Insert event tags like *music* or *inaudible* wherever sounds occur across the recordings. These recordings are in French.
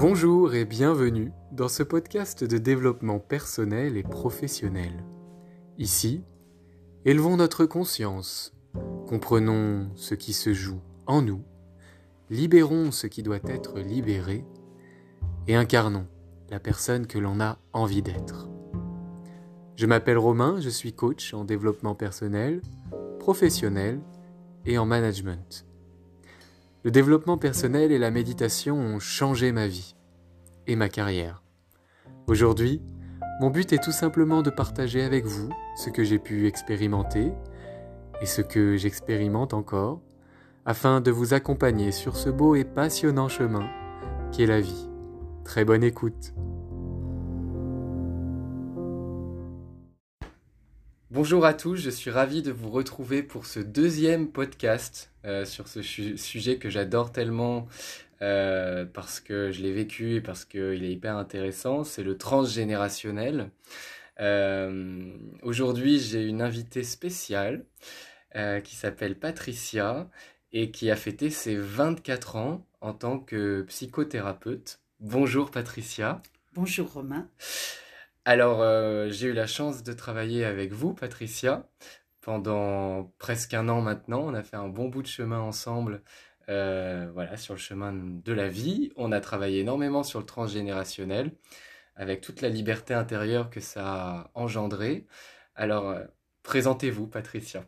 Bonjour et bienvenue dans ce podcast de développement personnel et professionnel. Ici, élevons notre conscience, comprenons ce qui se joue en nous, libérons ce qui doit être libéré et incarnons la personne que l'on a envie d'être. Je m'appelle Romain, je suis coach en développement personnel, professionnel et en management. Le développement personnel et la méditation ont changé ma vie et ma carrière. Aujourd'hui, mon but est tout simplement de partager avec vous ce que j'ai pu expérimenter et ce que j'expérimente encore, afin de vous accompagner sur ce beau et passionnant chemin qu'est la vie. Très bonne écoute. Bonjour à tous, je suis ravi de vous retrouver pour ce deuxième podcast euh, sur ce sujet que j'adore tellement euh, parce que je l'ai vécu et parce qu'il est hyper intéressant, c'est le transgénérationnel. Euh, aujourd'hui, j'ai une invitée spéciale qui s'appelle Patricia et qui a fêté ses 24 ans en tant que psychothérapeute. Bonjour Patricia. Bonjour Romain. Alors, euh, j'ai eu la chance de travailler avec vous, Patricia, pendant presque un an maintenant. On a fait un bon bout de chemin ensemble, euh, voilà, sur le chemin de la vie. On a travaillé énormément sur le transgénérationnel, avec toute la liberté intérieure que ça a engendré. Alors, euh, présentez-vous, Patricia.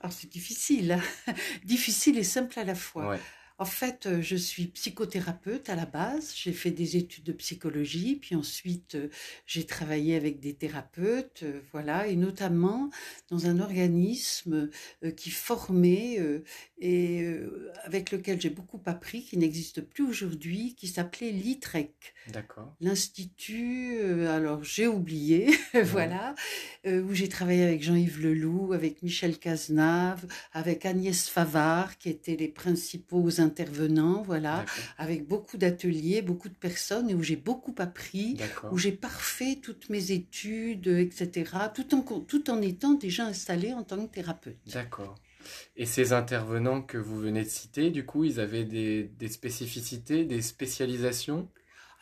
Alors, *laughs* c'est difficile, hein. *laughs* difficile et simple à la fois. En fait, euh, je suis psychothérapeute à la base. J'ai fait des études de psychologie, puis ensuite euh, j'ai travaillé avec des thérapeutes, euh, voilà, et notamment dans un organisme qui formait et avec lequel j'ai beaucoup appris, qui n'existe plus aujourd'hui, qui s'appelait l'ITREC. D'accord. L'Institut, alors j'ai oublié, *laughs* voilà, où j'ai travaillé avec Jean-Yves Leloup, avec Michel Cazenave, avec Agnès Favard, qui étaient les principaux intervenants, voilà, avec beaucoup d'ateliers, beaucoup de personnes, et où j'ai beaucoup appris, où j'ai parfait toutes mes études, etc., tout en, tout en étant déjà installé en tant que thérapeute. D'accord. Et ces intervenants que vous venez de citer, du coup, ils avaient des, des spécificités, des spécialisations?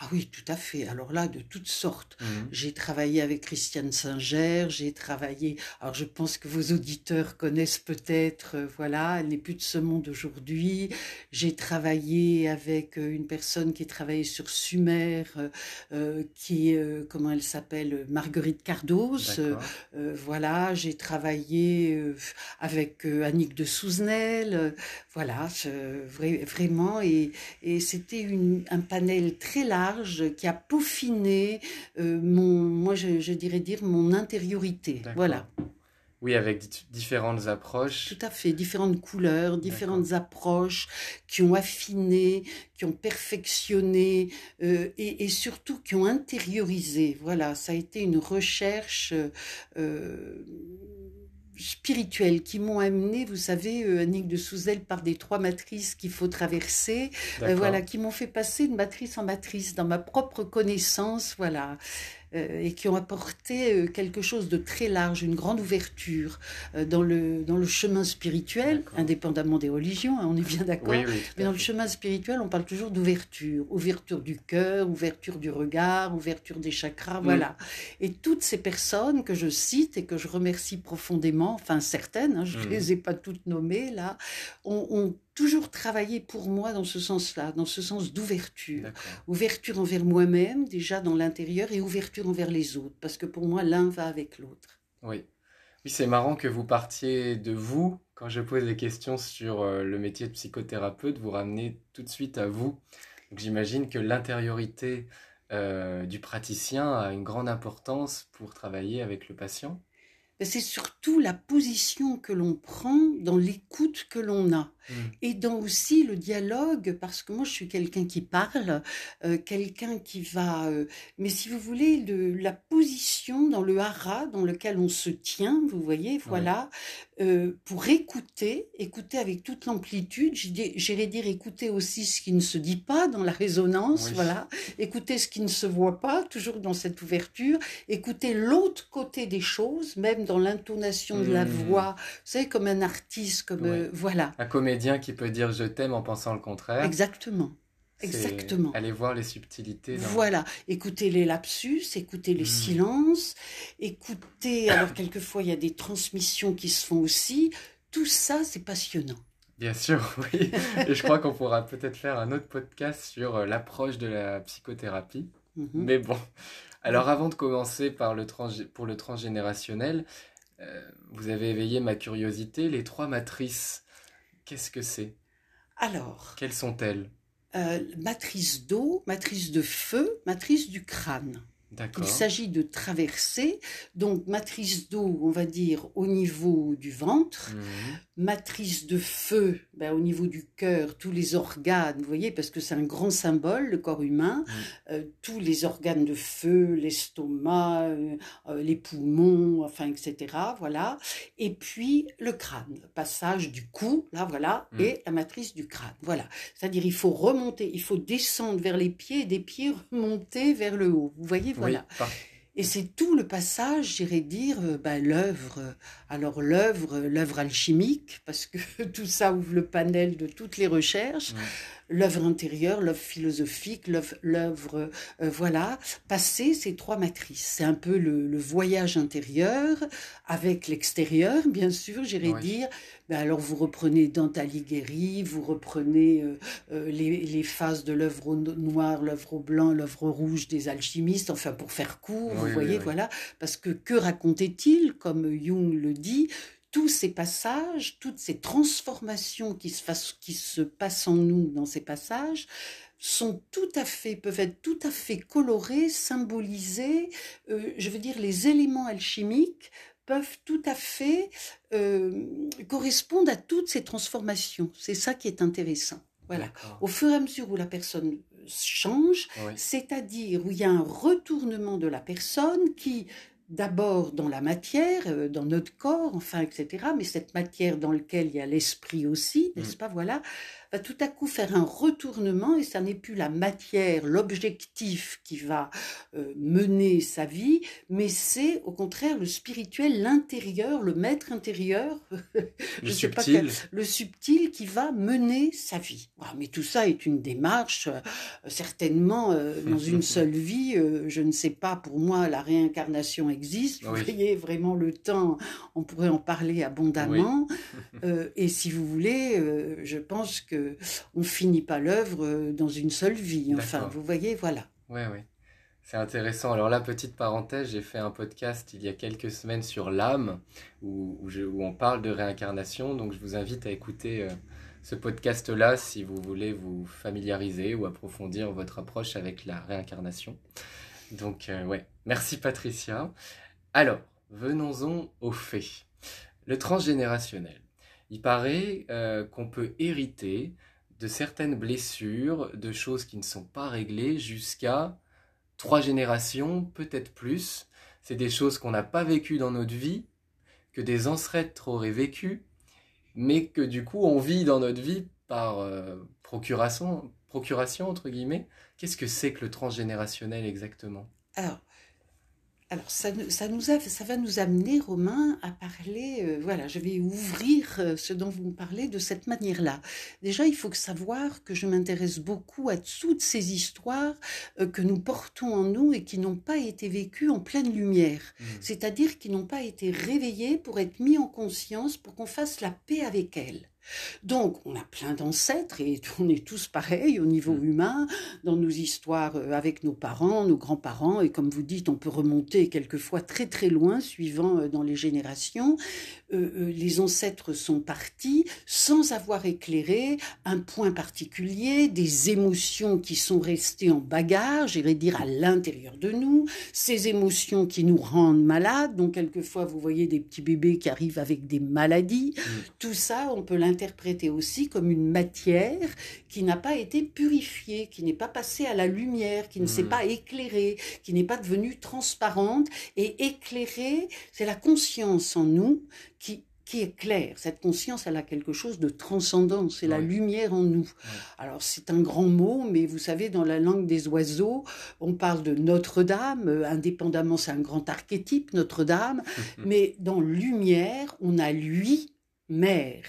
Ah oui, tout à fait. Alors là, de toutes sortes. Mmh. J'ai travaillé avec Christiane Singer, j'ai travaillé. Alors je pense que vos auditeurs connaissent peut-être, euh, voilà, elle n'est plus de ce monde aujourd'hui. J'ai travaillé avec euh, une personne qui travaillé sur Sumer, euh, qui est, comment elle s'appelle, Marguerite Cardos. voilà, j'ai travaillé avec Annick de Souzenel. voilà, vraiment, et, et c'était un panel très large qui a peaufiné euh, mon, moi je, dirais dire mon intériorité. Voilà. Oui, avec différentes approches. Tout à fait, différentes couleurs, différentes approches qui ont affiné, qui ont perfectionné euh, et, surtout qui ont intériorisé. Voilà, ça a été une recherche. Euh, spirituelles qui m'ont amené, vous savez, euh, Annick de Souzel, par des trois matrices qu'il faut traverser, euh, voilà, qui m'ont fait passer de matrice en matrice dans ma propre connaissance, voilà. Euh, et qui ont apporté euh, quelque chose de très large, une grande ouverture euh, dans, le, dans le chemin spirituel, indépendamment des religions, hein, on est bien d'accord. mais dans le chemin spirituel, on parle toujours d'ouverture, ouverture du cœur, ouverture du regard, ouverture des chakras, voilà. Et toutes ces personnes que je cite et que je remercie profondément, enfin certaines, hein, je ne mmh. les ai pas toutes nommées là, ont, ont toujours travaillé pour moi dans ce sens-là, dans ce sens d'ouverture. Ouverture envers moi-même, déjà dans l'intérieur, et ouverture envers les autres, parce que pour moi, l'un va avec l'autre. Oui. Oui, c'est marrant que vous partiez de vous. Quand je pose des questions sur euh, le métier de psychothérapeute, vous ramenez tout de suite à vous. J'imagine que l'intériorité euh, du praticien a une grande importance pour travailler avec le patient. C'est surtout la position que l'on prend dans l'écoute que l'on a. Mm. Et dans aussi le dialogue, parce que moi je suis quelqu'un qui parle, euh, quelqu'un qui va... Euh, mais si vous voulez, de la position dans le hara dans lequel on se tient, vous voyez, voilà, euh, pour écouter, écouter avec toute l'amplitude, j'irais dire écouter aussi ce qui ne se dit pas dans la résonance, voilà, écouter ce qui ne se voit pas, toujours dans cette ouverture, écouter l'autre côté des choses, même dans l'intonation de la mm. voix, vous savez, comme un artiste, comme... voilà. Un comédien qui peut dire je t'aime en pensant le contraire. Exactement. Exactement. Aller voir les subtilités. Voilà. Écouter les lapsus, écouter les hmm. silences, écouter. *coughs* Alors, quelquefois, il y a des transmissions qui se font aussi. Tout ça, c'est passionnant. Bien sûr, *laughs* oui. Et je crois qu'on pourra peut-être faire un autre podcast sur euh, l'approche de la psychothérapie. Mhm. Mais bon. Alors, avant de commencer par le pour le transgénérationnel, euh, vous avez éveillé ma curiosité. Les trois matrices, qu'est-ce que c'est? Alors. Quelles sont-elles? euh, Matrice d'eau, matrice de feu, matrice du crâne. Il s'agit de traverser, donc matrice d'eau, on va dire, au niveau du ventre, mhm. Matrice de feu, ben, au niveau du cœur, tous les organes, vous voyez, parce que c'est un grand symbole, le corps humain, mhm. euh, tous les organes de feu, l'estomac, euh, euh, les poumons, enfin, etc., voilà. Et puis le crâne, passage du cou, là, voilà, mhm. et la matrice du crâne, voilà. C'est-à-dire, il faut remonter, il faut descendre vers les pieds, et des pieds remonter vers le haut, vous voyez, voilà. Et c'est tout le passage, j'irais dire, euh, ben, l'œuvre. Alors l'œuvre, l'œuvre alchimique, parce que *laughs* tout ça ouvre le panel de toutes les recherches l'œuvre intérieure, l'œuvre philosophique, l'œuvre, euh, voilà, passer ces trois matrices. C'est un peu le, voyage intérieur avec l'extérieur, bien sûr, j'irais dire. Ben alors vous reprenez Dante Alighieri, vous reprenez euh, euh, les, phases de l'œuvre noire, l'œuvre blanc, l'œuvre rouge des alchimistes, enfin pour faire court, vous voyez, voilà. Parce que que racontait-il, comme Jung le dit, tous ces passages, toutes ces transformations qui se, qui se passent en nous dans ces passages, sont tout à fait, peuvent être tout à fait colorés, symbolisés. Euh, je veux dire, les éléments alchimiques peuvent tout à fait euh, correspondre à toutes ces transformations. C'est ça qui est intéressant. Voilà. Au fur et à mesure où la personne change, c'est-à-dire où il y a un retournement de la personne qui d'abord dans la matière, euh, dans notre corps, enfin, etc., mais cette matière dans laquelle il y a l'esprit aussi, n'est-ce mm. pas, voilà, va tout à coup faire un retournement et ça n'est plus la matière, l'objectif qui va euh, mener sa vie, mais c'est au contraire le spirituel, l'intérieur, le maître intérieur, *laughs* le subtil. le subtil qui va mener sa vie. mais tout ça est une démarche, euh, certainement euh, dans une *laughs* seule vie. je ne sais pas, pour moi, la réincarnation existe. Vous voyez vraiment le temps, on pourrait en parler abondamment. et si vous voulez, je pense que on finit pas l'œuvre euh, dans une seule vie. Enfin, vous voyez, voilà. Oui, oui. C'est intéressant. Alors là, petite parenthèse, j'ai fait un podcast il y a quelques semaines sur l'âme, où, où, on parle de réincarnation. Donc je vous invite à écouter euh, ce podcast-là si vous voulez vous familiariser ou approfondir votre approche avec la réincarnation. Donc euh, ouais, merci Patricia. Alors, venons-en aux faits. Le transgénérationnel. Il paraît euh, qu'on peut hériter de certaines blessures, de choses qui ne sont pas réglées jusqu'à trois générations, peut-être plus. C'est des choses qu'on n'a pas vécues dans notre vie, que des ancêtres auraient vécues, mais que du coup on vit dans notre vie par euh, procuration, procuration, entre guillemets. Qu'est-ce que c'est que le transgénérationnel exactement? Alors, ça, ça, nous ça va nous amener, Romain, à parler, euh, voilà, je vais ouvrir euh, ce dont vous me parlez de cette manière-là. Déjà, il faut savoir que je m'intéresse beaucoup à toutes ces histoires euh, que nous portons en nous et qui n'ont pas été vécues en pleine lumière, mmh. c'est-à-dire qui n'ont pas été réveillées pour être mis en conscience, pour qu'on fasse la paix avec elles. Donc, on a plein d'ancêtres et *laughs* on est tous pareils au niveau mm. humain dans nos histoires euh, avec nos parents, nos grands-parents. Et comme vous dites, on peut remonter quelquefois très très loin suivant euh, dans les générations. Euh, les ancêtres sont partis sans avoir éclairé un point particulier, des émotions qui sont restées en bagage, j'irais dire à l'intérieur de nous, ces émotions qui nous rendent malades. Donc, quelquefois, vous voyez des petits bébés qui arrivent avec des maladies. Mm. Tout ça, on peut l'interpréter aussi comme une matière qui n'a pas été purifiée, qui n'est pas passée à la lumière, qui ne s'est hmm. pas éclairée, qui n'est pas devenue transparente. Et éclairée, c'est la conscience en nous qui est claire. Cette conscience, elle a quelque chose de transcendant, c'est la lumière en nous. Alors c'est un grand mot, mais vous savez, dans la langue des oiseaux, on parle de Notre-Dame, euh, indépendamment, c'est un grand archétype, Notre-Dame, *laughs* mais dans lumière, on a lui, mère.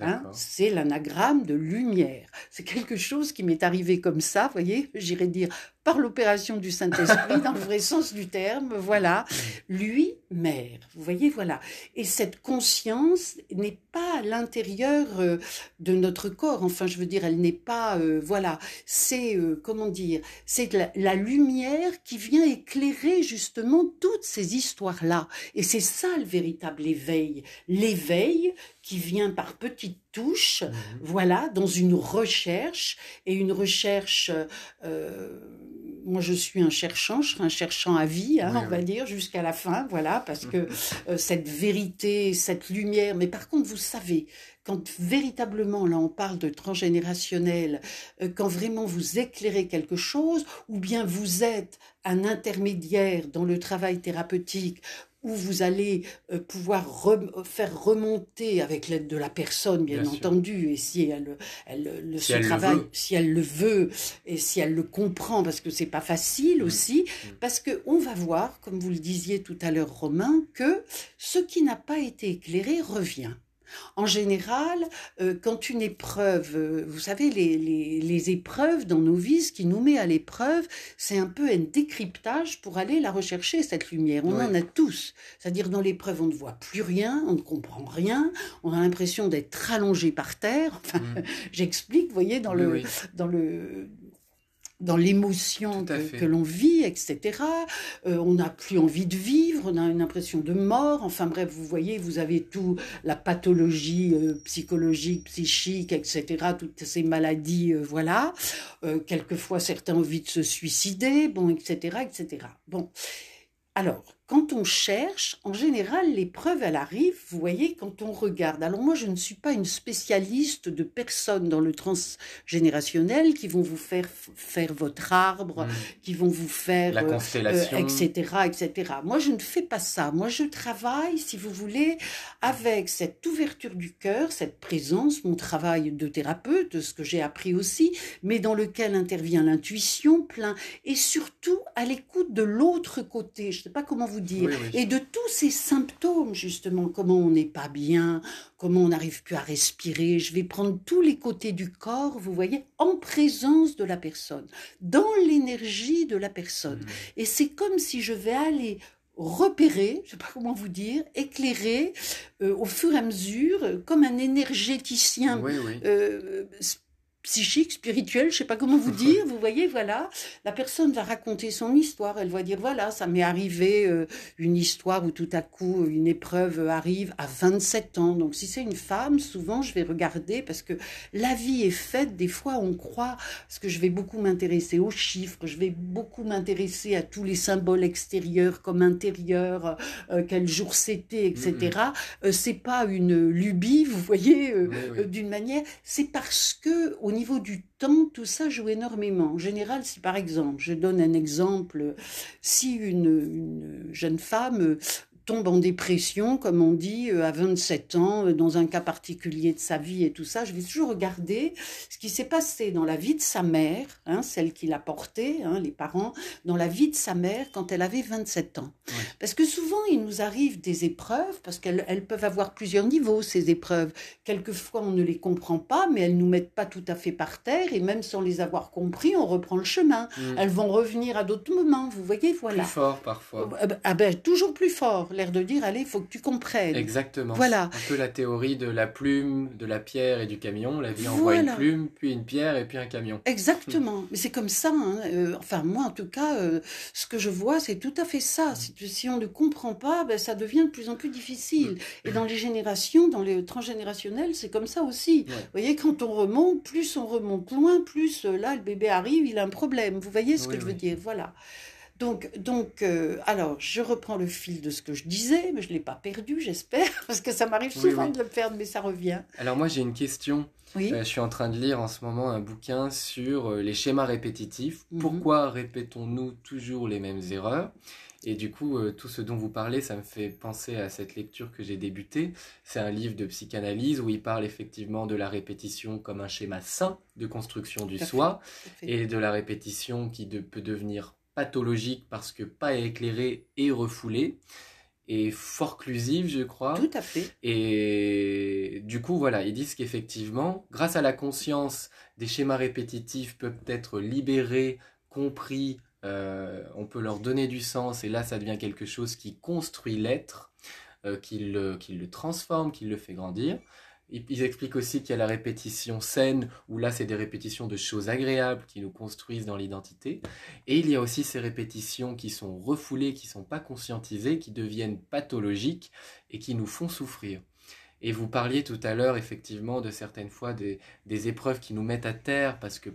Hein, c'est l'anagramme de lumière. C'est quelque chose qui m'est arrivé comme ça, vous voyez, j'irais dire par l'opération du Saint-Esprit, dans le vrai *laughs* sens du terme, voilà. Lui, mère, vous voyez, voilà. Et cette conscience n'est pas à l'intérieur euh, de notre corps, enfin, je veux dire, elle n'est pas, euh, voilà, c'est, euh, comment dire, c'est la, la, lumière qui vient éclairer justement toutes ces histoires-là. Et c'est ça le véritable éveil. L'éveil qui vient par petites touches, mmh voilà, dans une recherche, et une recherche moi je suis un cherchant, je serai un cherchant à vie, hein, on va dire, jusqu'à la fin, voilà, parce que euh, cette vérité, cette lumière, mais par contre, vous savez, quand véritablement, là on parle de transgénérationnel, euh, quand vraiment vous éclairez quelque chose, ou bien vous êtes un intermédiaire dans le travail thérapeutique où vous allez euh, pouvoir faire remonter avec l'aide de la personne, bien, entendu, et si elle, elle le si travail, si elle le veut et si elle le comprend, parce que c'est pas facile mmh. aussi, mmh. parce que on va voir, comme vous le disiez tout à l'heure, Romain, que ce qui n'a pas été éclairé revient. En général, euh, quand une épreuve, euh, vous savez, les, épreuves dans nos vies, ce qui nous met à l'épreuve, c'est un peu un décryptage pour aller la rechercher, cette lumière. On en a tous. C'est-à-dire, dans l'épreuve, on ne voit plus rien, on ne comprend rien, on a l'impression d'être allongé par terre. Enfin, mmh. *laughs* j'explique, vous voyez, dans le, dans le dans l'émotion que, l'on vit, etc. Euh, on n'a plus envie de vivre, on a une impression de mort. Enfin bref, vous voyez, vous avez tout la pathologie euh, psychologique, psychique, etc. Toutes ces maladies, euh, voilà. quelquefois, certains ont envie de se suicider, bon, etc., etc. Bon, alors, quand on cherche, en général, l'épreuve, elle arrive, vous voyez, quand on regarde. Alors moi, je ne suis pas une spécialiste de personnes dans le transgénérationnel qui vont vous faire faire votre arbre, mmh. qui vont vous faire... La euh, constellation. etc., etc. Moi, je ne fais pas ça. Moi, je travaille, si vous voulez, avec cette ouverture du cœur, cette présence, mon travail de thérapeute, ce que j'ai appris aussi, mais dans lequel intervient l'intuition plein, et surtout à l'écoute de l'autre côté. Je ne sais pas comment vous dire, et de tous ces symptômes, justement, comment on n'est pas bien, comment on n'arrive plus à respirer. Je vais prendre tous les côtés du corps, vous voyez, en présence de la personne, dans l'énergie de la personne. Mmh. Et c'est comme si je vais aller repérer, je ne sais pas comment vous dire, éclairer euh, au fur et à mesure, comme un énergéticien euh, psychique, spirituel, je sais pas comment vous *laughs* dire, vous voyez, voilà, la personne va raconter son histoire, elle va dire, voilà, ça m'est arrivé euh, une histoire où tout à coup une épreuve arrive à 27 ans. Donc si c'est une femme, souvent je vais regarder parce que la vie est faite, des fois on croit, parce que je vais beaucoup m'intéresser aux chiffres, je vais beaucoup m'intéresser à tous les symboles extérieurs comme intérieurs, euh, quel jour c'était, etc. Mm-hmm. Euh, c'est pas une lubie, vous voyez, d'une manière, c'est parce que au niveau du temps, tout ça joue énormément. En général, si par exemple, je donne un exemple, si une, une jeune femme tombe en dépression, comme on dit, euh, à 27 ans, euh, dans un cas particulier de sa vie et tout ça, je vais toujours regarder ce qui s'est passé dans la vie de sa mère, hein, celle qui l'a portée, hein, les parents, dans la vie de sa mère quand elle avait 27 ans. Parce que souvent, il nous arrive des épreuves, parce qu'elles elles peuvent avoir plusieurs niveaux, ces épreuves. Quelquefois, on ne les comprend pas, mais elles nous mettent pas tout à fait par terre, et même sans les avoir compris, on reprend le chemin. Mm. Elles vont revenir à d'autres moments, vous voyez, voilà. Plus fort parfois. Ah ben, ah ben toujours plus fort l'air de dire, allez, il faut que tu comprennes. Exactement. Voilà. Un peu la théorie de la plume, de la pierre et du camion. La vie envoie une plume, puis une pierre et puis un camion. Exactement. *laughs* Mais c'est comme ça. Hein. Euh, enfin, moi, en tout cas, euh, ce que je vois, c'est tout à fait ça. Si, on ne comprend pas, ben, ça devient de plus en plus difficile. Mm. Et dans les générations, dans les transgénérationnels, c'est comme ça aussi. Vous voyez, quand on remonte, plus on remonte loin, plus euh, là, le bébé arrive, il a un problème. Vous voyez ce que je veux dire? Voilà. Donc, donc euh, alors, je reprends le fil de ce que je disais, mais je ne l'ai pas perdu, j'espère, *laughs* parce que ça m'arrive souvent de le perdre, mais ça revient. Alors moi, j'ai une question. Oui. Euh, je suis en train de lire en ce moment un bouquin sur euh, les schémas répétitifs. Mhm. Pourquoi répétons-nous toujours les mêmes erreurs? Et du coup, tout ce dont vous parlez, ça me fait penser à cette lecture que j'ai débutée. C'est un livre de psychanalyse où il parle effectivement de la répétition comme un schéma sain de construction du soi et de la répétition qui peut devenir pathologique parce que pas éclairé et refoulé. et forclusive, je crois. Tout à fait. Et du coup, voilà, ils disent qu'effectivement, grâce à la conscience, des schémas répétitifs peuvent être libérés, compris, euh, on peut leur donner du sens, et là, ça devient quelque chose qui construit l'être, euh, qui, le, qui le transforme, qui le fait grandir. Ils expliquent aussi qu'il y a la répétition saine, où là c'est des répétitions de choses agréables qui nous construisent dans l'identité. Et il y a aussi ces répétitions qui sont refoulées, qui ne sont pas conscientisées, qui deviennent pathologiques et qui nous font souffrir. Et vous parliez tout à l'heure effectivement de certaines fois des, des épreuves qui nous mettent à terre, parce que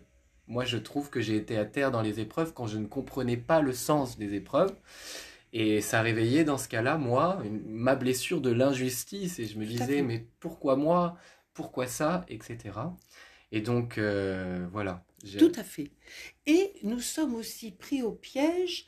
moi je trouve que j'ai été à terre dans les épreuves quand je ne comprenais pas le sens des épreuves. Et ça réveillait dans ce cas-là, moi, ma blessure de l'injustice. Et je me disais, mais pourquoi moi? Pourquoi ça? Etc. Et donc, euh, voilà. Tout à fait. Et nous sommes aussi pris au piège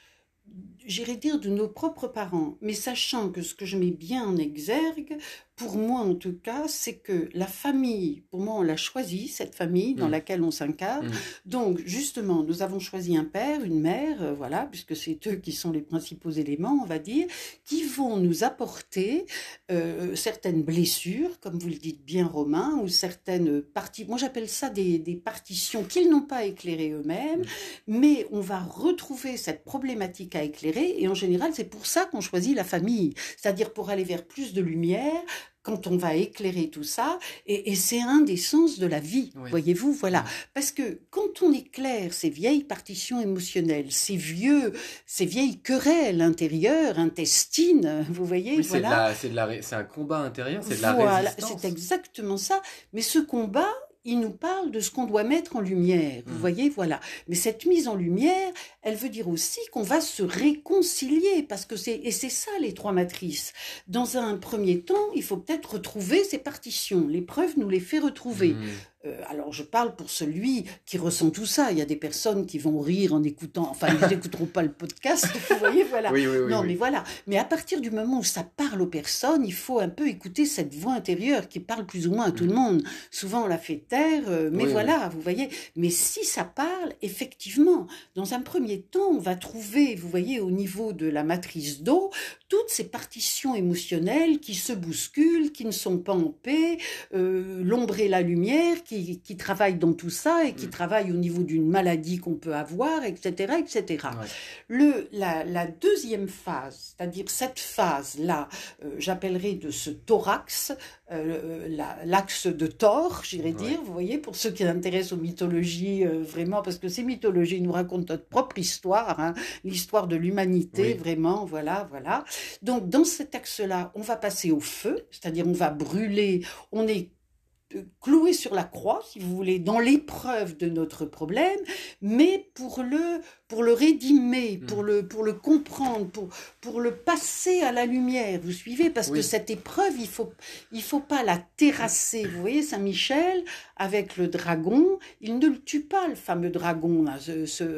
j'irais dire de nos propres parents, mais sachant que ce que je mets bien en exergue, pour moi en tout cas, c'est que la famille, pour moi on l'a choisi, cette famille dans mm. laquelle on s'incarne. Mm. Donc justement, nous avons choisi un père, une mère, euh, voilà, puisque c'est eux qui sont les principaux éléments, on va dire, qui vont nous apporter euh, certaines blessures, comme vous le dites bien Romain, ou certaines parties, moi j'appelle ça des, des partitions qu'ils n'ont pas éclairées eux-mêmes, mm. mais on va retrouver cette problématique à éclairer, et en général c'est pour ça qu'on choisit la famille, c'est-à-dire pour aller vers plus de lumière, quand on va éclairer tout ça, et, c'est un des sens de la vie, voyez-vous, voilà. Parce que quand on éclaire ces vieilles partitions émotionnelles, ces vieux, ces vieilles querelles intérieures, intestines, *laughs* vous voyez, voilà. C'est un combat intérieur, c'est de la voilà, C'est exactement ça. Mais ce combat, il nous parle de ce qu'on doit mettre en lumière. Vous mm. voyez, voilà. Mais cette mise en lumière, elle veut dire aussi qu'on va se réconcilier, parce que c'est et c'est ça les trois matrices. Dans un premier temps, il faut peut-être retrouver ces partitions. L'épreuve nous les fait retrouver. Mm. Euh, alors je parle pour celui qui ressent tout ça. Il y a des personnes qui vont rire en écoutant, enfin ils *laughs* n'écouteront pas le podcast, *laughs* vous voyez, voilà. non, mais voilà. Mais à partir du moment où ça parle aux personnes, il faut un peu écouter cette voix intérieure qui parle plus ou moins à tout le monde. Souvent on la fait taire, euh, mais voilà, vous voyez. Mais si ça parle, effectivement, dans un premier temps, on va trouver, vous voyez, au niveau de la matrice d'eau, toutes ces partitions émotionnelles qui se bousculent, qui ne sont pas en paix, euh, l'ombre et la lumière qui, qui travaillent dans tout ça et qui mm. travaillent au niveau d'une maladie qu'on peut avoir, etc. etc. Le, la, la, deuxième phase, c'est-à-dire cette phase-là, euh, j'appellerai de ce thorax, euh, l'axe de Thor, j'irais dire, vous voyez, pour ceux qui s'intéressent aux mythologies, euh, vraiment, parce que ces mythologies nous racontent notre propre histoire, hein, l'histoire de l'humanité, vraiment, voilà, voilà. Donc, dans cet axe-là, on va passer au feu, c'est-à-dire on va brûler, on est cloué sur la croix, si vous voulez, dans l'épreuve de notre problème, mais pour le pour le rédimer, hmm. pour le pour le comprendre, pour pour le passer à la lumière. Vous suivez? Parce que cette épreuve, il faut il faut pas la terrasser. Vous voyez Saint Michel avec le dragon, il ne le tue pas le fameux dragon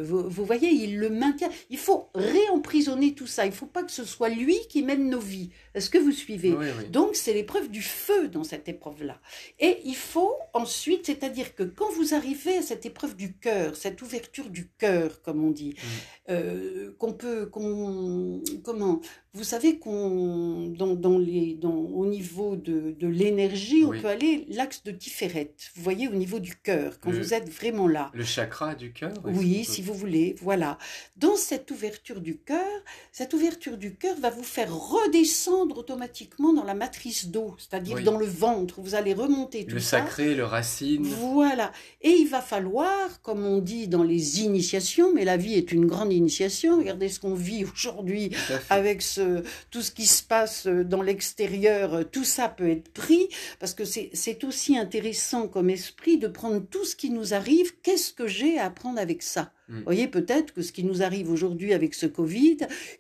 vous, voyez, il le maintient. Il faut réemprisonner tout ça. Il faut pas que ce soit lui qui mène nos vies. Est-ce que vous suivez? Donc c'est l'épreuve du feu dans cette épreuve-là. Et il faut ensuite, c'est-à-dire que quand vous arrivez à cette épreuve du cœur, cette ouverture du cœur, comme on dit, mm. euh, qu'on peut, qu'on, comment, vous savez qu'on, dans, dans, les, dans, au niveau de, de l'énergie, on peut aller l'axe de Tiferet. Vous voyez, au niveau du cœur, quand vous êtes vraiment là. Le chakra du cœur Oui, si vous voulez, voilà. Dans cette ouverture du cœur, cette ouverture du cœur va vous faire redescendre automatiquement dans la matrice d'eau, c'est-à-dire dans le ventre. Vous allez remonter tout le sacré, le racine. Voilà. Et il va falloir, comme on dit dans les initiations, mais la vie est une grande initiation. Regardez ce qu'on vit aujourd'hui avec ce tout ce qui se passe dans l'extérieur, tout ça peut être pris, parce que c'est aussi intéressant comme esprit de prendre tout ce qui nous arrive, qu'est-ce que j'ai à apprendre avec ça? Mm. Vous voyez, peut-être que ce qui nous arrive aujourd'hui avec ce Covid,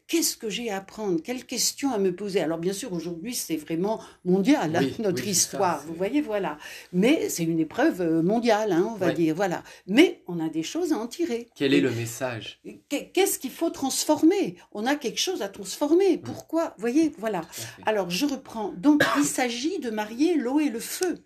qu'est-ce que j'ai à apprendre? Quelles questions à me poser? Alors, bien sûr, aujourd'hui, c'est vraiment mondial, hein, notre histoire. vous voyez, voilà. Mais c'est une épreuve euh, mondiale, hein, on va dire. Voilà. Mais on a des choses à en tirer. Quel est le message? Qu'est-ce qu'il faut transformer? On a quelque chose à transformer. Mm. Pourquoi? Vous voyez, voilà. Alors, je reprends. Donc, il s'agit de marier l'eau et le feu.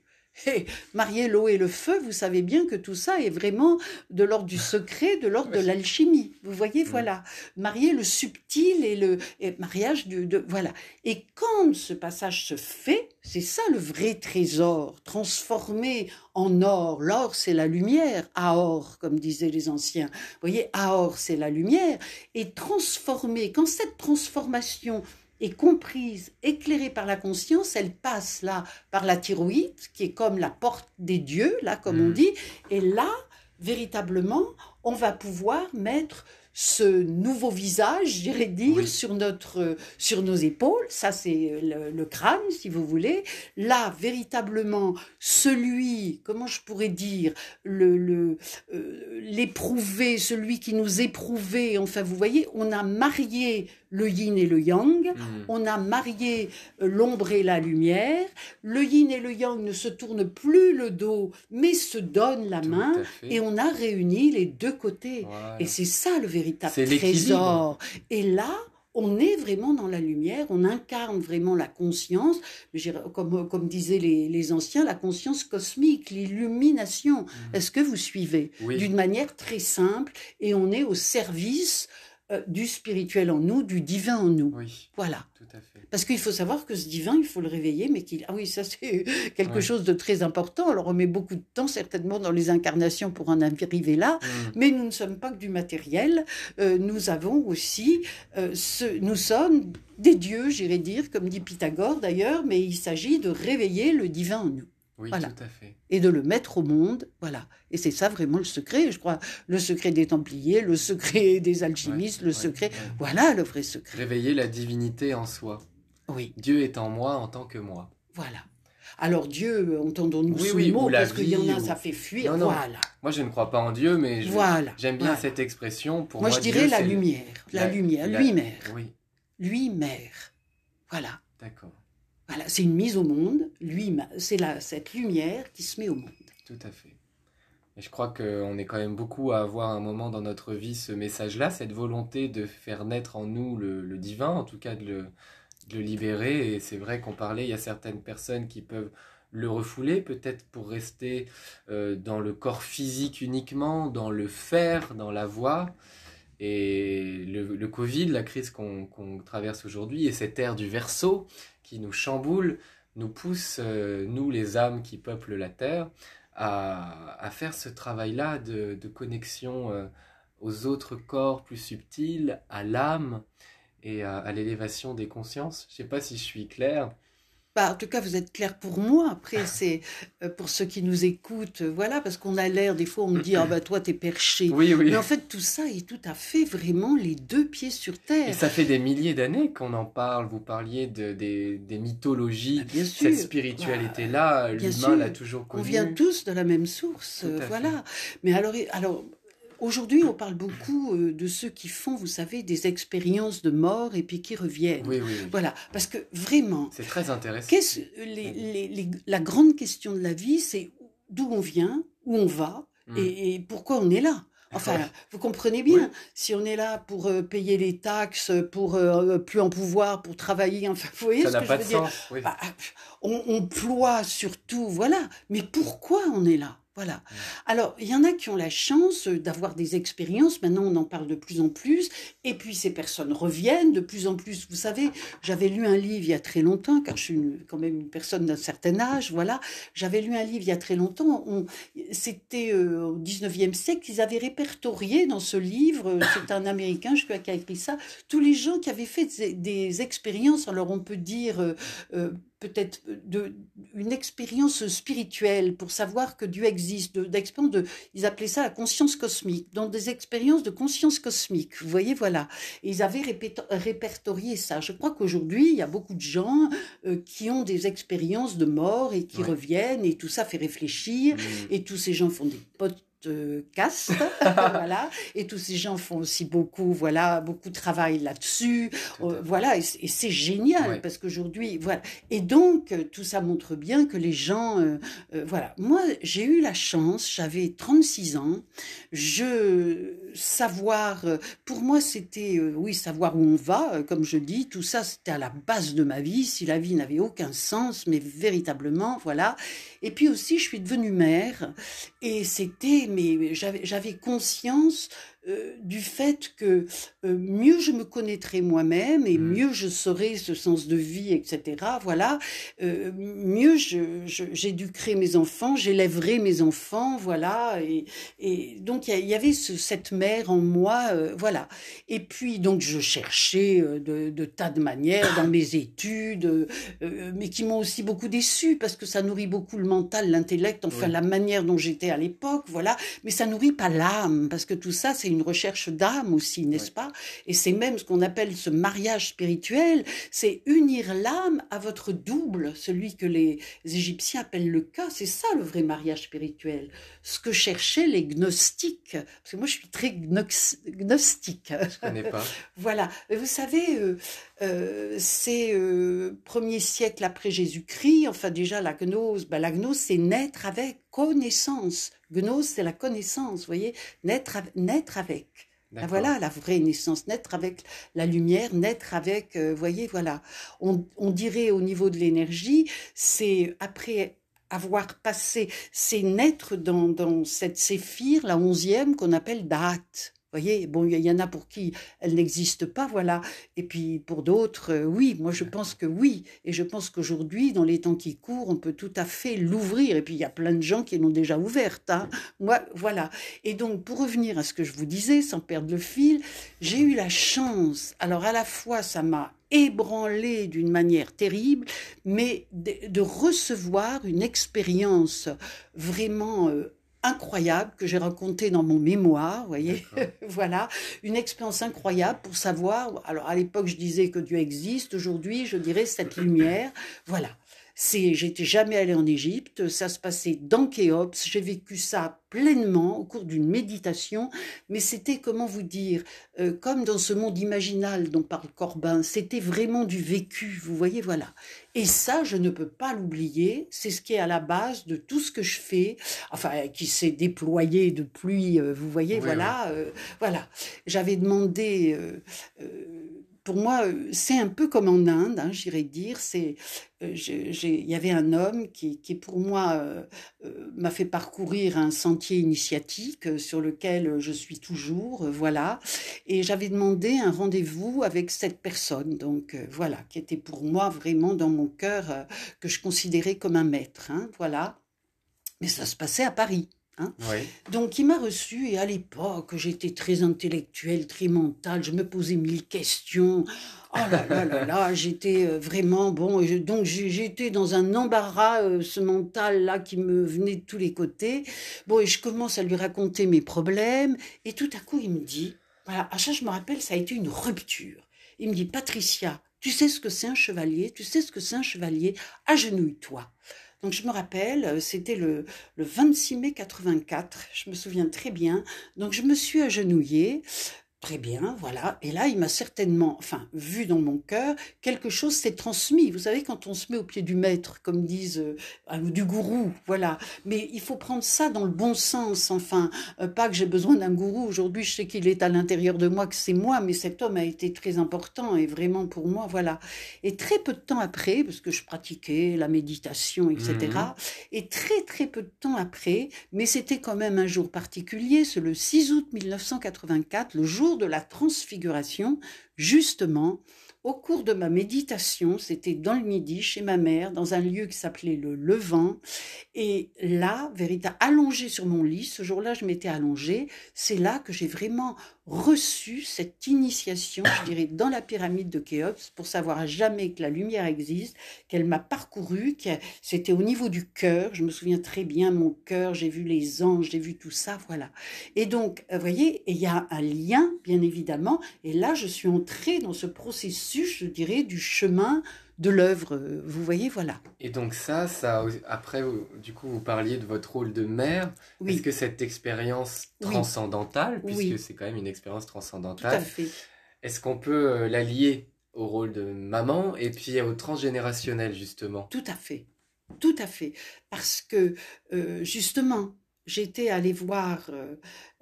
Et marier l'eau et le feu, vous savez bien que tout ça est vraiment de l'ordre du secret, de l'ordre de l'alchimie. Vous voyez, Mm. voilà. Marier le subtil et le et mariage du, de, voilà. Et quand ce passage se fait, c'est ça le vrai trésor, transformé en or. L'or, c'est la lumière. Aor, comme disaient les anciens. Vous voyez, Aor, c'est la lumière. Et transformé, quand cette transformation est comprise, éclairée par la conscience, elle passe là par la thyroïde, qui est comme la porte des dieux, là, comme on Mm. dit. Et là, véritablement, on va pouvoir mettre ce nouveau visage, j'irais dire, Oui. sur, notre, sur nos épaules. Ça, c'est le, le crâne, si vous voulez. Là, véritablement, celui, comment je pourrais dire, le, le, euh, l'éprouvé, celui qui nous éprouvait. Enfin, vous voyez, on a marié le yin et le yang. Mm. On a marié euh, l'ombre et la lumière. Le yin et le yang ne se tournent plus le dos, mais se donnent la Tout main. Et on a réuni les deux côtés. Voilà. Et c'est ça le véritable C'est l'équilibre. trésor. Et là, on est vraiment dans la lumière, on incarne vraiment la conscience, comme, comme disaient les, les anciens, la conscience cosmique, l'illumination. Mm. Est-ce que vous suivez Oui. D'une manière très simple, et on est au service euh, du spirituel en nous, du divin en nous. Oui, Voilà. tout à fait. Parce qu'il faut savoir que ce divin, il faut le réveiller, mais qu'il... Ah oui, ça c'est quelque Ouais. chose de très important. Alors on met beaucoup de temps certainement dans les incarnations pour en arriver là. Mm. Mais nous ne sommes pas que du matériel. Euh, nous avons aussi, euh, ce, nous sommes des dieux, j'irais dire, comme dit Pythagore d'ailleurs, mais il s'agit de réveiller le divin en nous Oui, Voilà. tout à fait. et de le mettre au monde. Voilà. Et c'est ça vraiment le secret, je crois. Le secret des Templiers, le secret *laughs* des alchimistes, Ouais, le ouais, secret. ouais. Voilà le vrai secret. Réveiller la divinité en soi. Oui, Dieu est en moi en tant que moi. voilà. Alors Dieu, entendons-nous Oui, ce oui, mot, parce qu'il y en a, ça fait fuir. Non, non. Voilà. Moi, je ne crois pas en Dieu, mais je- Voilà. j'aime bien Voilà. cette expression. Pour Moi, moi, je dirais Dieu, la lumière. La, la- lumière. la- Lui-mère. Oui, Lui-mère. Voilà. d'accord. Voilà, c'est une mise au monde, lui, c'est cette lumière qui se met au monde. Tout à fait. Et je crois qu'on est quand même beaucoup à avoir un moment dans notre vie ce message-là, cette volonté de faire naître en nous le, divin, en tout cas de le, de le libérer. Et c'est vrai qu'on parlait, il y a certaines personnes qui peuvent le refouler, peut-être pour rester euh, dans le corps physique uniquement, dans le faire, dans la voix. Et le, Covid, la crise qu'on traverse aujourd'hui, et cette ère du verso qui nous chamboule, nous pousse, euh, nous les âmes qui peuplent la Terre, à, faire ce travail-là de, de connexion euh, aux autres corps plus subtils, à l'âme et à, à l'élévation des consciences. Je ne sais pas si je suis clair. Bah, en tout cas, vous êtes clair pour moi. Après, c'est euh, pour ceux qui nous écoutent, euh, voilà, parce qu'on a l'air, des fois, on me dit, ah bah toi, t'es perché. Oui, oui. Mais en fait, tout ça est tout à fait vraiment les deux pieds sur Et terre. ça fait des milliers d'années qu'on en parle. Vous parliez de, des, des mythologies. Ah, bien sûr. Cette spiritualité-là, Bien l'humain l'a toujours On connue. vient tous de la même source, euh, voilà. Mais alors, alors aujourd'hui, on parle beaucoup euh, de ceux qui font, vous savez, des expériences de mort et puis qui reviennent. Oui, oui, oui. Voilà, parce que vraiment, C'est très intéressant. qu'est-ce, les- les- les- la grande question de la vie, c'est d'où on vient, où on va Mm. et, et pourquoi on est là. Enfin, vous comprenez bien, si on est là pour euh, payer les taxes, pour euh, plus en pouvoir, pour travailler, *laughs* enfin, vous voyez Ça ce que pas je veux sens. Bah, on, on ploie surtout, voilà. Mais pourquoi on est là? Voilà. Alors, il y en a qui ont la chance d'avoir des expériences. Maintenant, on en parle de plus en plus. Et puis, ces personnes reviennent de plus en plus. Vous savez, j'avais lu un livre il y a très longtemps, car je suis une- quand même une personne d'un certain âge, voilà. J'avais lu un livre il y a très longtemps. On- C'était euh, au 19e siècle. Ils avaient répertorié dans ce livre, euh, c'est un Américain, je crois, qui a écrit ça, tous les gens qui avaient fait des, des expériences. Alors, on peut dire... euh, euh, peut-être de une expérience spirituelle pour savoir que Dieu existe, de- d'expérience de, ils appelaient ça la conscience cosmique, dans des expériences de conscience cosmique. Vous voyez, voilà. Et ils avaient répertorié ça. Je crois qu'aujourd'hui, il y a beaucoup de gens euh, qui ont des expériences de mort et qui Ouais. reviennent et tout ça fait réfléchir. Mm. Et tous ces gens font des caste, *laughs* voilà. Et tous ces gens font aussi beaucoup, voilà, beaucoup de travail là-dessus, voilà. Et, c'est génial parce qu'aujourd'hui, voilà. Et donc tout ça montre bien que les gens, voilà. Moi, j'ai eu la chance, j'avais 36 ans, je savoir, pour moi, c'était, oui, savoir où on va, comme je dis, tout ça, c'était à la base de ma vie. Si la vie n'avait aucun sens, mais véritablement, voilà. Et puis aussi, je suis devenue mère et c'était, mais j'avais conscience euh, du fait que euh, mieux je me connaîtrai moi-même et mmh. mieux je saurai ce sens de vie, etc. Voilà, euh, mieux j'éduquerai mes enfants, j'élèverai mes enfants, voilà. Et, donc il y, avait cette mère en moi, voilà. Et puis donc je cherchais de, tas de manières dans mes études, mais qui m'ont aussi beaucoup déçu parce que ça nourrit beaucoup le mental, l'intellect, enfin la manière dont j'étais à l'époque, voilà. Mais ça nourrit pas l'âme parce que tout ça c'est une recherche d'âme aussi, n'est-ce pas? Et c'est même ce qu'on appelle ce mariage spirituel, c'est unir l'âme à votre double, celui que les Égyptiens appellent le cas. C'est ça le vrai mariage spirituel. Ce que cherchaient les gnostiques, parce que moi je suis très gnostique. Je connais pas. *laughs* voilà. Vous savez, euh, euh, c'est euh, premier siècle après Jésus-Christ. Enfin déjà la gnose, ben, la gnose c'est naître avec connaissance. Gnose, c'est la connaissance, vous voyez, naître, naître avec. Ben voilà la vraie naissance, naître avec la lumière, naître avec, euh, vous voyez, voilà. On, dirait au niveau de l'énergie, c'est après avoir passé, c'est naître dans, dans cette séphire, la onzième, qu'on appelle date voyez, bon, il y, en a pour qui elle n'existe pas, voilà. Et puis pour d'autres, euh, oui, moi je pense que oui. Et je pense qu'aujourd'hui, dans les temps qui courent, on peut tout à fait l'ouvrir. Et puis il y a plein de gens qui l'ont déjà ouverte. Hein. Moi, voilà. Et donc, pour revenir à ce que je vous disais, sans perdre le fil, j'ai eu la chance. Alors à la fois, ça m'a ébranlé d'une manière terrible, mais de, recevoir une expérience vraiment euh, incroyable que j'ai raconté dans mon mémoire, vous voyez, *laughs* voilà, une expérience incroyable pour savoir. Alors à l'époque, je disais que Dieu existe. Aujourd'hui, je dirais cette lumière. Voilà. C'est, j'étais jamais allée en Égypte, ça se passait dans Khéops, j'ai vécu ça pleinement au cours d'une méditation, mais c'était, comment vous dire, euh, comme dans ce monde imaginal dont parle Corbin, c'était vraiment du vécu, vous voyez, voilà. Et ça, je ne peux pas l'oublier, c'est ce qui est à la base de tout ce que je fais, enfin, qui s'est déployé depuis, euh, vous voyez, voilà, euh, voilà. J'avais demandé pour moi, euh, c'est un peu comme en Inde, hein, j'irais dire. C'est, euh, il y avait un homme qui, pour moi, euh, m'a fait parcourir un sentier initiatique sur lequel je suis toujours, voilà. Et j'avais demandé un rendez-vous avec cette personne, donc voilà, qui était pour moi vraiment dans mon cœur que je considérais comme un maître, hein, voilà. Mais ça se passait à Paris. Hein. Donc il m'a reçu et à l'époque j'étais très intellectuelle, très mentale, je me posais mille questions. Oh là là là là, *laughs* j'étais euh, vraiment bon. donc j'étais dans un embarras, euh, ce mental là qui me venait de tous les côtés. Bon et je commence à lui raconter mes problèmes et tout à coup il me dit, voilà, à ça je me rappelle, ça a été une rupture. Il me dit Patricia, tu sais ce que c'est un chevalier, tu sais ce que c'est un chevalier, agenouille-toi. Donc je me rappelle, euh, c'était le, le 26 mai 84, je me souviens très bien. Donc je me suis agenouillée, Très bien, voilà. Et là, il m'a certainement, enfin, vu dans mon cœur, quelque chose s'est transmis. Vous savez, quand on se met au pied du maître, comme disent, euh, du gourou, voilà. Mais il faut prendre ça dans le bon sens, enfin, euh, pas que j'ai besoin d'un gourou. Aujourd'hui, je sais qu'il est à l'intérieur de moi, que c'est moi, mais cet homme a été très important et vraiment pour moi, voilà. Et très peu de temps après, parce que je pratiquais la méditation, etc. Mhm. Et très très peu de temps après, mais c'était quand même un jour particulier, c'est le 6 août 1984, le jour de la transfiguration, justement, au cours de ma méditation, c'était dans le midi chez ma mère, dans un lieu qui s'appelait le Levant. Et là, véritable, allongé sur mon lit, ce jour-là, je m'étais allongée. C'est là que j'ai vraiment reçu cette initiation, je dirais, dans la pyramide de Khéops pour savoir à jamais que la lumière existe, qu'elle m'a parcouru, que c'était au niveau du cœur. Je me souviens très bien, mon cœur, j'ai vu les anges, j'ai vu tout ça, voilà. Et donc, vous voyez, il y a un lien, bien évidemment. Et là, je suis entrée dans ce processus je dirais, du chemin de l'œuvre. Vous voyez, voilà. Et donc ça, ça après, du coup, vous parliez de votre rôle de mère. Est-ce que cette expérience transcendantale, puisque c'est quand même une expérience transcendantale, est-ce qu'on peut euh, la lier au rôle de maman et puis au transgénérationnel, justement? Tout à fait. Tout à fait. Parce que, euh, justement, j'étais allée voir, euh,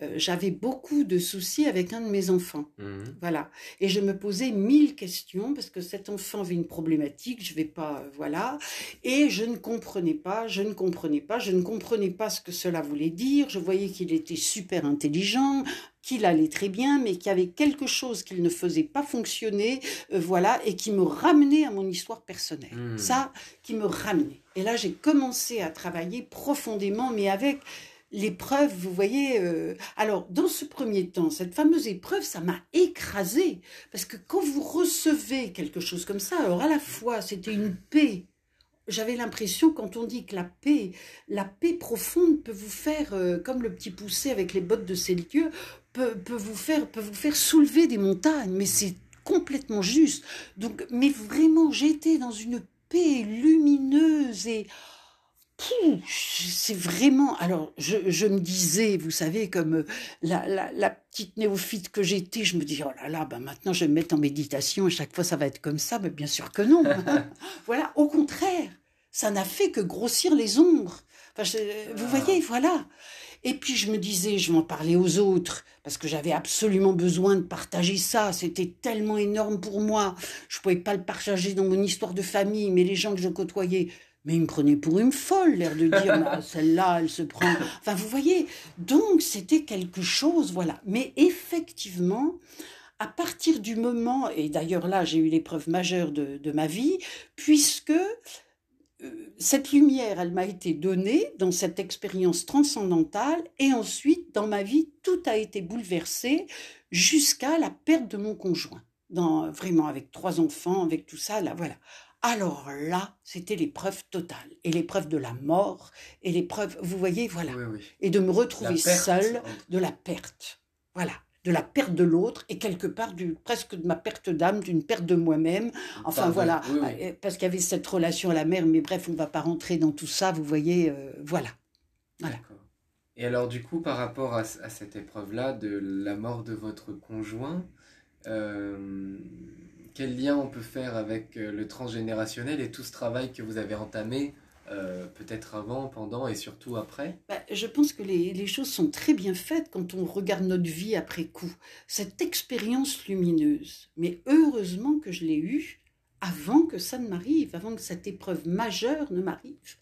euh, j'avais beaucoup de soucis avec un de mes enfants. Mmh. Voilà. Et je me posais mille questions parce que cet enfant avait une problématique, je vais pas, euh, voilà. Et je ne comprenais pas, je ne comprenais pas, je ne comprenais pas ce que cela voulait dire. Je voyais qu'il était super intelligent, qu'il allait très bien, mais qu'il y avait quelque chose qu'il ne faisait pas fonctionner, voilà, et qui me ramenait à mon histoire personnelle. Mmh. Ça, qui me ramenait. Et là, j'ai commencé à travailler profondément, mais avec l'épreuve, vous voyez. Euh, alors, dans ce premier temps, cette fameuse épreuve, ça m'a écrasé. Parce que quand vous recevez quelque chose comme ça, alors à la fois, c'était une paix. J'avais l'impression, quand on dit que la paix, la paix profonde peut vous faire, euh, comme le petit poussé avec les bottes de Célicieux, peut, peut, vous faire, peut vous faire soulever des montagnes. Mais c'est complètement juste. Donc, mais vraiment, j'étais dans une paix lumineuse et c'est vraiment. Alors, je, me disais, vous savez, comme euh, la, petite néophyte que j'étais, je me dis, oh là là, ben maintenant je vais me mettre en méditation et chaque fois ça va être comme ça. Mais bien sûr que non. *laughs* *laughs* voilà, au contraire, ça n'a fait que grossir les ombres. vous ah. voyez, voilà. Et puis je me disais, je m'en parlais aux autres, parce que j'avais absolument besoin de partager ça. C'était tellement énorme pour moi. Je ne pouvais pas le partager dans mon histoire de famille, mais les gens que je côtoyais, mais il me prenait pour une folle, l'air de dire, *laughs* celle-là, elle se prend. Enfin, vous voyez, donc c'était quelque chose, voilà. Mais effectivement, à partir du moment, et d'ailleurs là, j'ai eu l'épreuve majeure de, de, ma vie, puisque euh, cette lumière, elle m'a été donnée dans cette expérience transcendantale, et ensuite, dans ma vie, tout a été bouleversé jusqu'à la perte de mon conjoint. Dans, vraiment avec trois enfants, avec tout ça, là, voilà. Alors là, c'était l'épreuve totale, et l'épreuve de la mort, et l'épreuve, vous voyez, voilà, et de me retrouver seule de la perte, voilà, de la perte de l'autre, et quelque part du, presque de ma perte d'âme, d'une perte de moi-même, enfin voilà, euh, parce qu'il y avait cette relation à la mère, mais bref, on ne va pas rentrer dans tout ça, vous voyez, euh, voilà. voilà. Et alors du coup, par rapport à, cette épreuve-là de la mort de votre conjoint, euh, quel lien on peut faire avec euh, le transgénérationnel et tout ce travail que vous avez entamé euh, peut-être avant, pendant et surtout après? Bah, Je pense que les, les, choses sont très bien faites quand on regarde notre vie après coup. Cette expérience lumineuse, mais heureusement que je l'ai eue avant que ça ne m'arrive, avant que cette épreuve majeure ne m'arrive.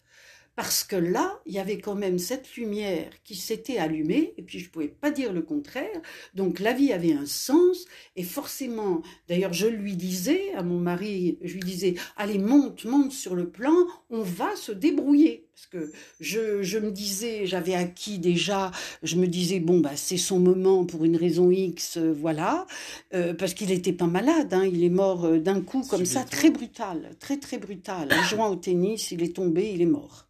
Parce que là, il y avait quand même cette lumière qui s'était allumée, et puis je ne pouvais pas dire le contraire. Donc la vie avait un sens, et forcément, d'ailleurs je lui disais à mon mari, je lui disais, allez, monte, monte sur le plan, on va se débrouiller. Parce que je, je me disais, j'avais acquis déjà, je me disais, bon, bah, c'est son moment pour une raison X, euh, voilà, euh, parce qu'il n'était pas malade, hein, il est mort euh, d'un coup comme ça, très brutal, très très brutal. En jouant au tennis, il est tombé, il est mort.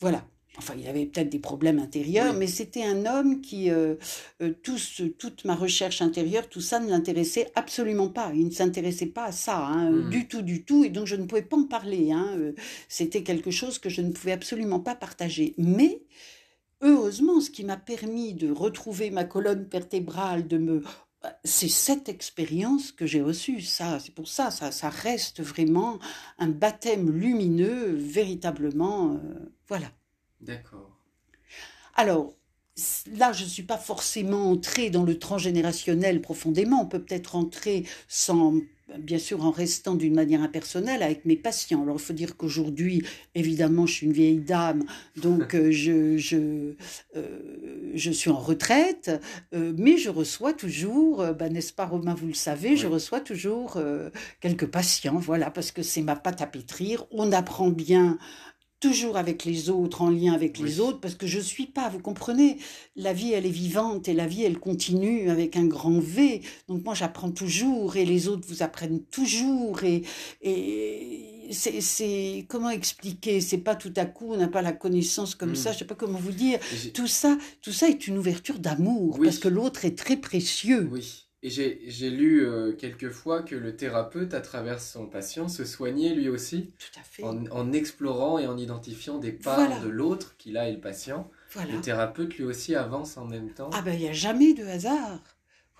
Voilà. Enfin, il avait peut-être des problèmes intérieurs, mais c'était un homme qui, euh, euh, toute ma recherche intérieure, tout ça ne l'intéressait absolument pas. Il ne s'intéressait pas à ça, hein, hmm. du tout, du tout, et donc je ne pouvais pas en parler. Hein, euh, c'était quelque chose que je ne pouvais absolument pas partager. Mais heureusement, ce qui m'a permis de retrouver ma colonne vertébrale, de me c'est cette expérience que j'ai reçue, ça, c'est pour ça, ça, ça reste vraiment un baptême lumineux, véritablement, euh, voilà. D'accord. Alors, là, je ne suis pas forcément entrée dans le transgénérationnel profondément, on peut peut-être entrer sans bien sûr en restant d'une manière impersonnelle avec mes patients. Alors il faut dire qu'aujourd'hui, évidemment, je suis une vieille dame, donc *laughs* euh, je, je, euh, je suis en retraite, euh, mais je reçois toujours, ben, n'est-ce pas Romain, vous le savez, je reçois toujours quelques patients, voilà, parce que c'est ma pâte à pétrir. On apprend bien toujours avec les autres, en lien avec les autres, parce que je suis pas, vous comprenez, la vie elle est vivante et la vie elle continue avec un grand V. Donc moi j'apprends toujours et les autres vous apprennent toujours et, et c'est comment expliquer? C'est pas tout à coup on n'a pas la connaissance comme ça. Hmm. Je sais pas comment vous dire. Tout ça, tout ça est une ouverture d'amour parce que l'autre est très précieux. Oui. Et j'ai lu euh, quelquefois que le thérapeute, à travers son patient, se soignait lui aussi. Tout à fait. En, explorant et en identifiant des parts de l'autre qu'il a et le patient. Le thérapeute lui aussi avance en même temps. Ah ben il n'y a jamais de hasard.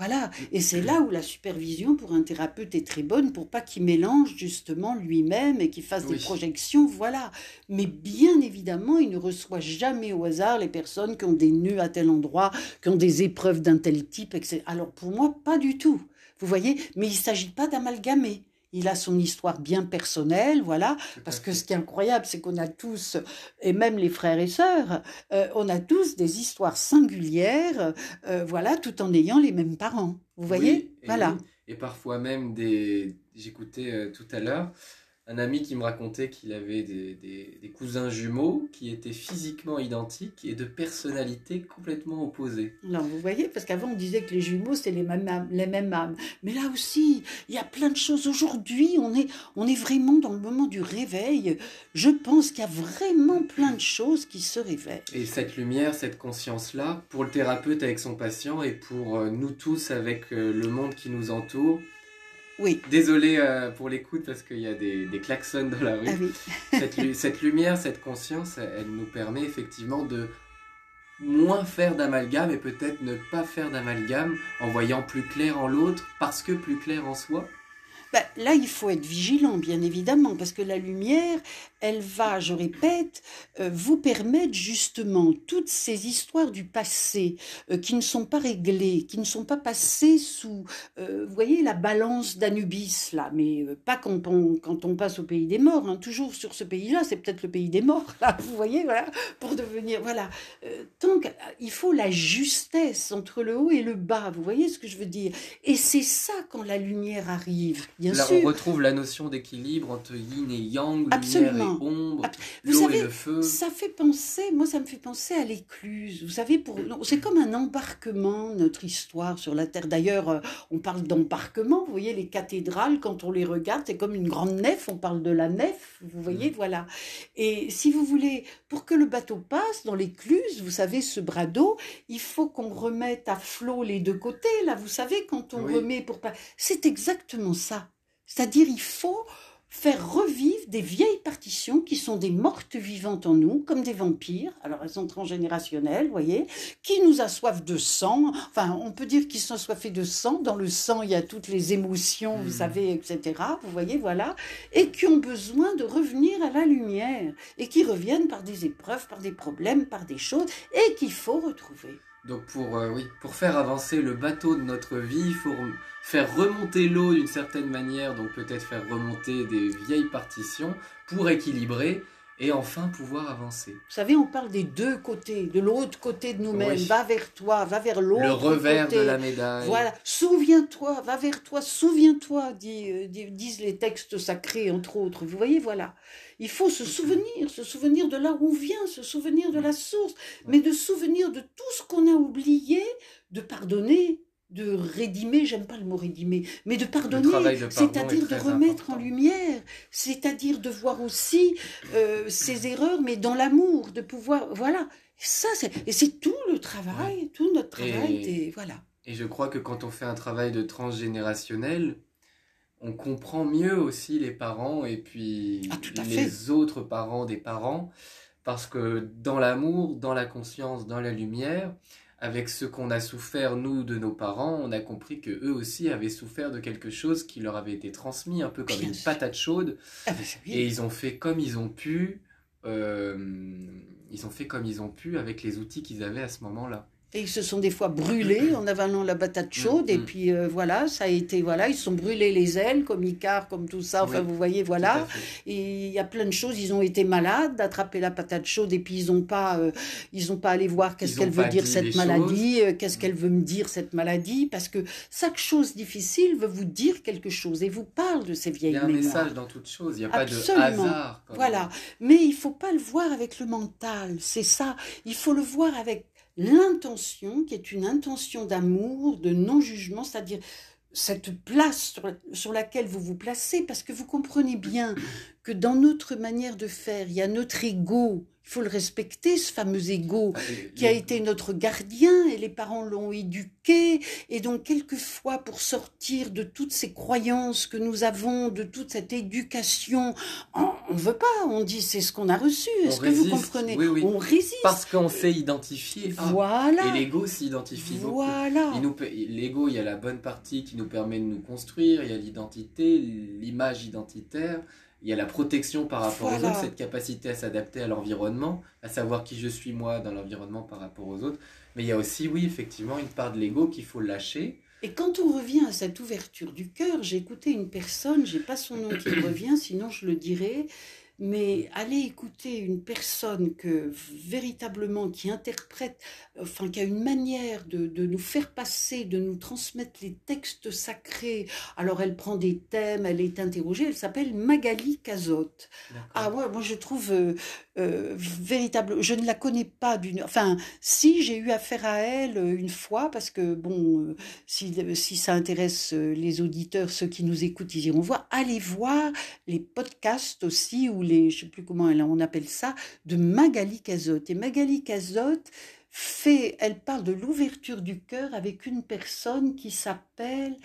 Voilà, et c'est là où la supervision pour un thérapeute est très bonne pour pas qu'il mélange justement lui-même et qu'il fasse des projections, voilà. Mais bien évidemment, il ne reçoit jamais au hasard les personnes qui ont des nœuds à tel endroit, qui ont des épreuves d'un tel type, etc. Alors pour moi, pas du tout. Vous voyez, mais il ne s'agit pas d'amalgamer il a son histoire bien personnelle, voilà. Parce que ce qui est incroyable, c'est qu'on a tous, et même les frères et sœurs, euh, on a tous des histoires singulières, euh, voilà, tout en ayant les mêmes parents. Vous voyez, voilà. Et parfois même des, j'écoutais euh, tout à l'heure, un ami qui me racontait qu'il avait des, cousins jumeaux qui étaient physiquement identiques et de personnalités complètement opposées. Non, vous voyez, parce qu'avant on disait que les jumeaux c'était les mêmes âmes, les mêmes âmes. Mais là aussi, il y a plein de choses. Aujourd'hui, on est, on est vraiment dans le moment du réveil. Je pense qu'il y a vraiment plein de choses qui se réveillent. Et cette lumière, cette conscience-là, pour le thérapeute avec son patient et pour euh, nous tous avec euh, le monde qui nous entoure, oui. Désolé euh, pour l'écoute parce qu'il y a des, des, klaxons dans la rue. Ah *laughs* cette, lumière, cette conscience, elle, nous permet effectivement de moins faire d'amalgame et peut-être ne pas faire d'amalgame en voyant plus clair en l'autre parce que plus clair en soi. Ben, là, il faut être vigilant, bien évidemment, parce que la lumière, elle va, je répète, euh, vous permettre justement toutes ces histoires du passé euh, qui ne sont pas réglées, qui ne sont pas passées sous, euh, vous voyez, la balance d'Anubis, là, mais pas quand on, quand on passe au pays des morts, hein, toujours sur ce pays-là, c'est peut-être le pays des morts, là, vous voyez, voilà, pour devenir, voilà. tant qu'il faut la justesse entre le haut et le bas, vous voyez ce que je veux dire Et c'est ça quand la lumière arrive. Là, on retrouve la notion d'équilibre entre yin et yang, lumière et ombre, l'eau et le feu. Ça fait penser, moi, ça me fait penser à l'écluse. Vous savez, pour, c'est comme un embarquement, notre histoire sur la Terre. D'ailleurs, euh, on parle d'embarquement. Vous voyez, les cathédrales, quand on les regarde, c'est comme une grande nef. On parle de la nef. Vous voyez, mm. voilà. Et si vous voulez, pour que le bateau passe dans l'écluse, vous savez, ce bras d'eau, il faut qu'on remette à flot les deux côtés. Là, vous savez, quand on remet pour pas, c'est exactement ça. C'est-à-dire, il faut faire revivre des vieilles partitions qui sont des mortes vivantes en nous, comme des vampires. Alors, elles sont transgénérationnelles, vous voyez, qui nous assoivent de sang. Enfin, on peut dire qu'ils sont assoiffés de sang. Dans le sang, il y a toutes les émotions, vous hmm. savez, etc. Vous voyez, voilà. Et qui ont besoin de revenir à la lumière. Et qui reviennent par des épreuves, par des problèmes, par des choses, et qu'il faut retrouver. Donc pour, euh, pour faire avancer le bateau de notre vie, il faut faire remonter l'eau d'une certaine manière, donc peut-être faire remonter des vieilles partitions pour équilibrer et enfin pouvoir avancer. Vous savez, on parle des deux côtés, de l'autre côté de nous-mêmes. Va vers toi, va vers l'autre. Le revers de la médaille. Voilà, souviens-toi, va vers toi, souviens-toi, euh, disent les textes sacrés, entre autres. Vous voyez, voilà. Il faut se souvenir, se souvenir de là où on vient, se souvenir de la source, mais de souvenir de tout ce qu'on a oublié, de pardonner, de rédimer, j'aime pas le mot rédimer, mais de pardonner, c'est-à-dire de remettre en lumière, c'est-à-dire de voir aussi euh, ses erreurs, mais dans l'amour, de pouvoir, voilà. Ça, et c'est tout le travail, tout notre travail, et, voilà. Et je crois que quand on fait un travail de transgénérationnel, on comprend mieux aussi les parents et puis ah, les autres parents des parents, parce que dans l'amour, dans la conscience, dans la lumière, avec ce qu'on a souffert, nous, de nos parents, on a compris que eux aussi avaient souffert de quelque chose qui leur avait été transmis, un peu comme une patate chaude. Ah, bah, et ils ont fait comme ils ont pu. Euh, ils ont fait comme ils ont pu avec les outils qu'ils avaient à ce moment-là. Et ils se sont des fois brûlés en avalant la patate chaude. Mm, et mm. puis euh, voilà, ça a été, voilà, ils se sont brûlés les ailes, comme Icar, comme tout ça. Enfin, vous voyez, voilà. Et il y a plein de choses. Ils ont été malades d'attraper la patate chaude. Et puis ils n'ont pas, euh, ils ont pas allé voir qu'est-ce qu'elle veut dire cette maladie, euh, qu'est-ce qu'elle veut me dire cette maladie. Parce que chaque chose difficile veut vous dire quelque chose et vous parle de ces vieilles mémoires. Il y a un message dans toute chose. Il n'y a pas de hasard. Voilà. Mais il faut pas le voir avec le mental. C'est ça. Il faut le voir avec l'intention qui est une intention d'amour, de non-jugement, c'est-à-dire cette place sur, laquelle vous vous placez, parce que vous comprenez bien que dans notre manière de faire, il y a notre ego. Il faut le respecter, ce fameux ego Ah, qui a été notre gardien et les parents l'ont éduqué. Et donc, quelquefois, pour sortir de toutes ces croyances que nous avons, de toute cette éducation, on ne veut pas. On dit c'est ce qu'on a reçu. Est-ce que vous comprenez Oui, oui. On résiste. Parce qu'on sait identifier. Ah, voilà. Et l'ego s'identifie beaucoup. Voilà. Pe- L'ego, il y a la bonne partie qui nous permet de nous construire, il y a l'identité, l'image identitaire, il y a la protection par rapport Voilà. aux autres, cette capacité à s'adapter à l'environnement, à savoir qui je suis moi dans l'environnement par rapport aux autres. Mais il y a aussi, oui, effectivement, une part de l'ego qu'il faut lâcher. Et quand on revient à cette ouverture du cœur, j'ai écouté une personne, j'ai pas son nom qui revient, sinon je le dirais, mais allez écouter une personne que véritablement qui interprète, enfin qui a une manière de, de nous faire passer, de nous transmettre les textes sacrés. Alors elle prend des thèmes, elle est interrogée, elle s'appelle Magali Cazotte. Ah ouais, moi je trouve euh, euh, véritable. Je ne la connais pas d'une. Enfin, si j'ai eu affaire à elle euh, une fois, parce que bon, euh, si, ça intéresse les auditeurs, ceux qui nous écoutent, ils iront voir. Allez voir les podcasts aussi, ou les, je sais plus comment on appelle ça, de Magali Cazotte. Et Magali Cazotte fait, elle parle de l'ouverture du cœur avec une personne qui s'appelle,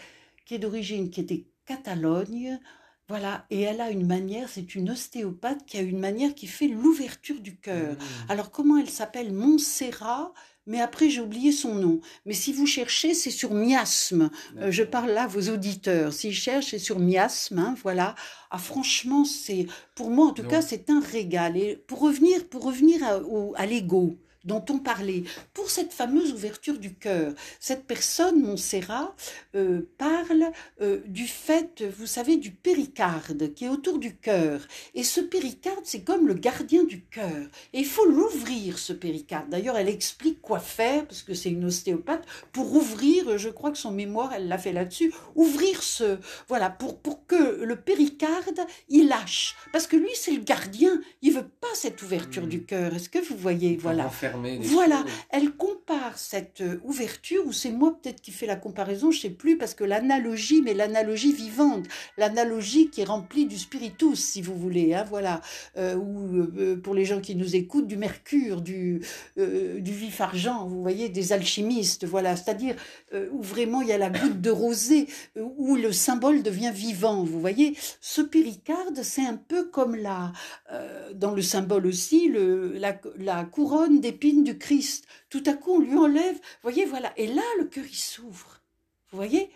qui est d'origine, qui était Catalogne. Voilà, et elle a une manière, c'est une ostéopathe qui a une manière qui fait l'ouverture du cœur. Mmh. Alors comment elle s'appelle? Montserrat mais après j'ai oublié son nom. Mais si vous cherchez, c'est sur miasme. Euh, je parle là à vos auditeurs. S'ils cherchent, c'est sur miasme. hein, voilà. Ah franchement, c'est pour moi en tout cas, c'est un régal. Et pour revenir, pour revenir à, à l'ego dont on parlait, pour cette fameuse ouverture du cœur, cette personne, Montserrat, euh, parle euh, du fait, vous savez, du péricarde qui est autour du cœur. Et ce péricarde, c'est comme le gardien du cœur. Et il faut l'ouvrir, ce péricarde. D'ailleurs, elle explique quoi faire, parce que c'est une ostéopathe, pour ouvrir, je crois que son mémoire, elle l'a fait là-dessus, ouvrir ce... Voilà, pour, pour que le péricarde, il lâche. Parce que lui, c'est le gardien. Il veut pas cette ouverture Mm. du cœur. Est-ce que vous voyez? Voilà. Des Voilà. choses. Elle compare cette euh, ouverture, ou c'est moi peut-être qui fais la comparaison, je sais plus, parce que l'analogie, mais l'analogie vivante, l'analogie qui est remplie du spiritus, si vous voulez, hein, voilà, euh, ou euh, pour les gens qui nous écoutent, du mercure, du, euh, du vif argent, vous voyez, des alchimistes, voilà, c'est-à-dire où vraiment il y a la goutte de rosée, où le symbole devient vivant, vous voyez. Ce péricarde, c'est un peu comme la, dans le symbole aussi, le, la, la couronne du Christ. Tout à coup, on lui enlève, voyez, voilà. Et là, le cœur, il s'ouvre. Vous voyez?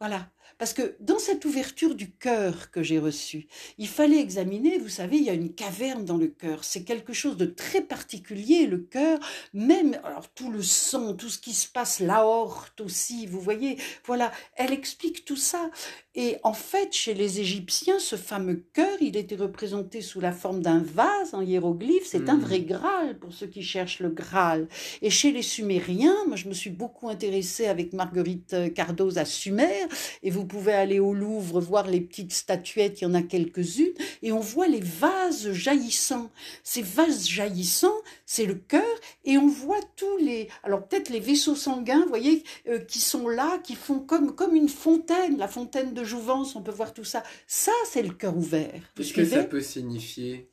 Voilà. Parce que dans cette ouverture du cœur que j'ai reçue, il fallait examiner, vous savez, il y a une caverne dans le cœur. C'est quelque chose de très particulier, le cœur, même, alors tout le sang, tout ce qui se passe, l'aorte aussi, vous voyez, voilà, elle explique tout ça. Et en fait, chez les Égyptiens, ce fameux cœur, il était représenté sous la forme d'un vase en hiéroglyphe. C'est un Mhm. vrai Graal pour ceux qui cherchent le Graal. Et chez les Sumériens, moi je me suis beaucoup intéressée avec Marguerite euh, Cardoz à Sumer, et vous pouvez aller au Louvre voir les petites statuettes, il y en a quelques-unes, et on voit les vases jaillissants. Ces vases jaillissants, c'est le cœur, et on voit tous les, alors peut-être les vaisseaux sanguins, vous voyez, euh, qui sont là, qui font comme, comme une fontaine, la fontaine de Jouvence, on peut voir tout ça. Ça, c'est le cœur ouvert. Qu'est-ce que ça peut signifier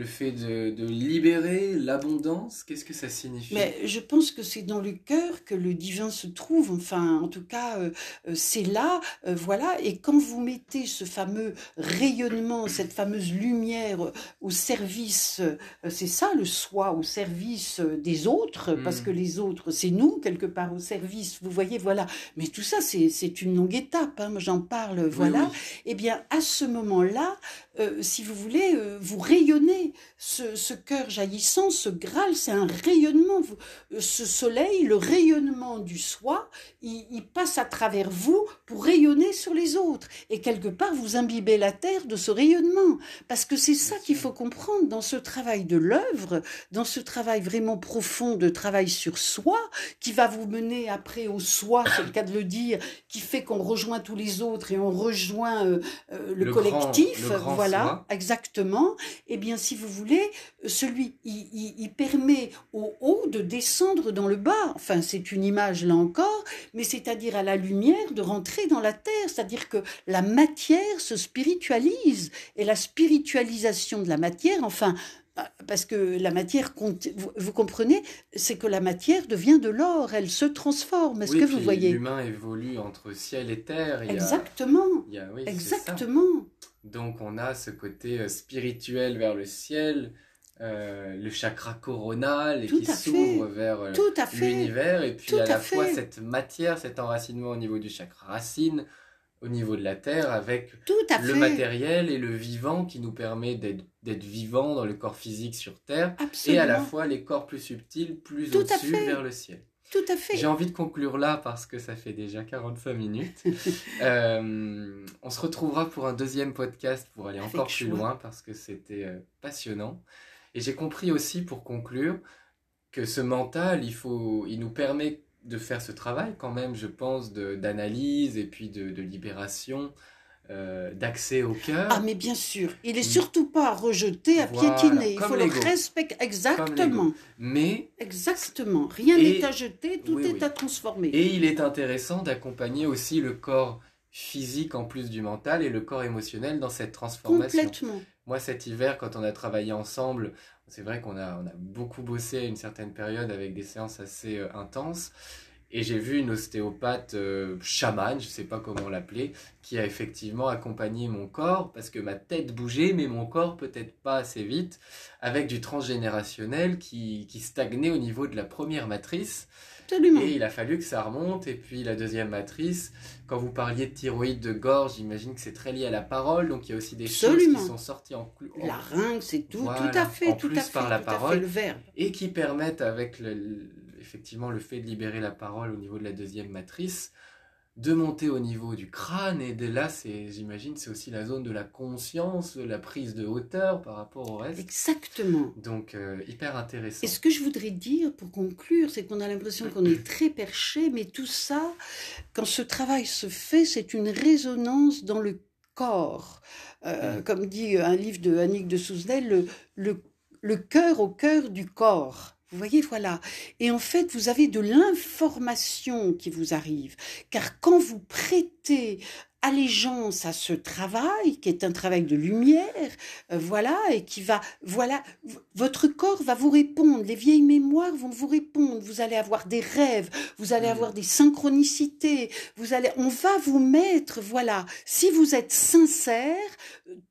Le fait de, de libérer l'abondance Qu'est-ce que ça signifie? Mais je pense que c'est dans le cœur que le divin se trouve. Enfin, en tout cas, euh, euh, c'est là, euh, voilà. Et quand vous mettez ce fameux rayonnement, cette fameuse lumière au service, euh, c'est ça le soi, au service des autres, parce que les autres, c'est nous quelque part au service. Vous voyez, voilà. Mais tout ça, c'est c'est une longue étape. Hein. Moi, j'en parle, voilà. oui. Eh bien, à ce moment-là, si vous voulez, vous rayonnez ce, ce cœur jaillissant, ce Graal, c'est un rayonnement. Euh, ce soleil, le rayonnement du soi, il, il passe à travers vous pour rayonner sur les autres. Et quelque part, vous imbibez la terre de ce rayonnement. Parce que c'est ça qu'il faut comprendre dans ce travail de l'œuvre, dans ce travail vraiment profond de travail sur soi, qui va vous mener après au soi, c'est le cas de le dire, qui fait qu'on rejoint tous les autres et on rejoint euh, euh, le, Le grand- collectif, le grand voilà, soi. exactement. Eh bien, si vous voulez, celui, il, il- il permet au haut de descendre dans le bas. Enfin, c'est une image là encore, mais c'est-à-dire à la lumière de rentrer dans la terre. C'est-à-dire que la matière se spiritualise et la spiritualisation de la matière, enfin, parce que la matière, vous, comprenez, c'est que la matière devient de l'or, elle se transforme. Est-ce que vous voyez? L'humain évolue entre ciel et terre. Exactement. oui, Exactement. Donc on a ce côté euh, spirituel vers le ciel, euh, le chakra coronal et qui s'ouvre vers euh, l'univers, et puis à la fois cette matière, cet enracinement au niveau du chakra racine, au niveau de la Terre, avec le matériel et le vivant qui nous permet d'être vivant dans le corps physique sur Terre, et à la fois les corps plus subtils, plus au-dessus vers le ciel. Tout à fait. J'ai envie de conclure là parce que ça fait déjà 45 minutes. *laughs* Euh, on se retrouvera pour un deuxième podcast pour aller encore plus loin parce que c'était euh, passionnant. Et j'ai compris aussi pour conclure que ce mental, il, faut, il nous permet de faire ce travail quand même, je pense, d'analyse et puis de, de libération, euh, d'accès au cœur. Ah mais bien sûr, il est surtout pas rejeté, à piétiner, il faut le respecter exactement. Mais exactement, rien n'est à jeter, tout est à transformer. Et il est intéressant d'accompagner aussi le corps physique en plus du mental et le corps émotionnel dans cette transformation. Complètement. Moi cet hiver quand on a travaillé ensemble c'est vrai qu'on a, on a beaucoup bossé à une certaine période avec des séances assez euh, intenses. Et j'ai vu une ostéopathe euh, chamane, je ne sais pas comment l'appeler, qui a effectivement accompagné mon corps, parce que ma tête bougeait, mais mon corps peut-être pas assez vite, avec du transgénérationnel qui, qui stagnait au niveau de la première matrice. Et il a fallu que ça remonte. Et puis la deuxième matrice, quand vous parliez de thyroïde de gorge, j'imagine que c'est très lié à la parole. Donc il y a aussi des choses qui sont sorties en, en larynx, c'est tout, tout à fait, tout à fait, par la parole, le verbe. et qui permettent avec le, effectivement le fait de libérer la parole au niveau de la deuxième matrice, de monter au niveau du crâne et de là c'est j'imagine c'est aussi la zone de la conscience la prise de hauteur par rapport au reste. Exactement. Donc euh, hyper intéressant. Et ce que je voudrais dire pour conclure c'est qu'on a l'impression qu'on est très perché mais tout ça quand ce travail se fait c'est une résonance dans le corps. Euh, mm. comme dit un livre de Annick de Souzenel le, le, le cœur au cœur du corps vous voyez, voilà. Et en fait, vous avez de l'information qui vous arrive. Car quand vous prêtez allégeance à ce travail qui est un travail de lumière, euh, voilà, et qui va, voilà, votre corps va vous répondre, les vieilles mémoires vont vous répondre, vous allez avoir des rêves, vous allez avoir des synchronicités, vous allez, on va vous mettre, voilà, si vous êtes sincère,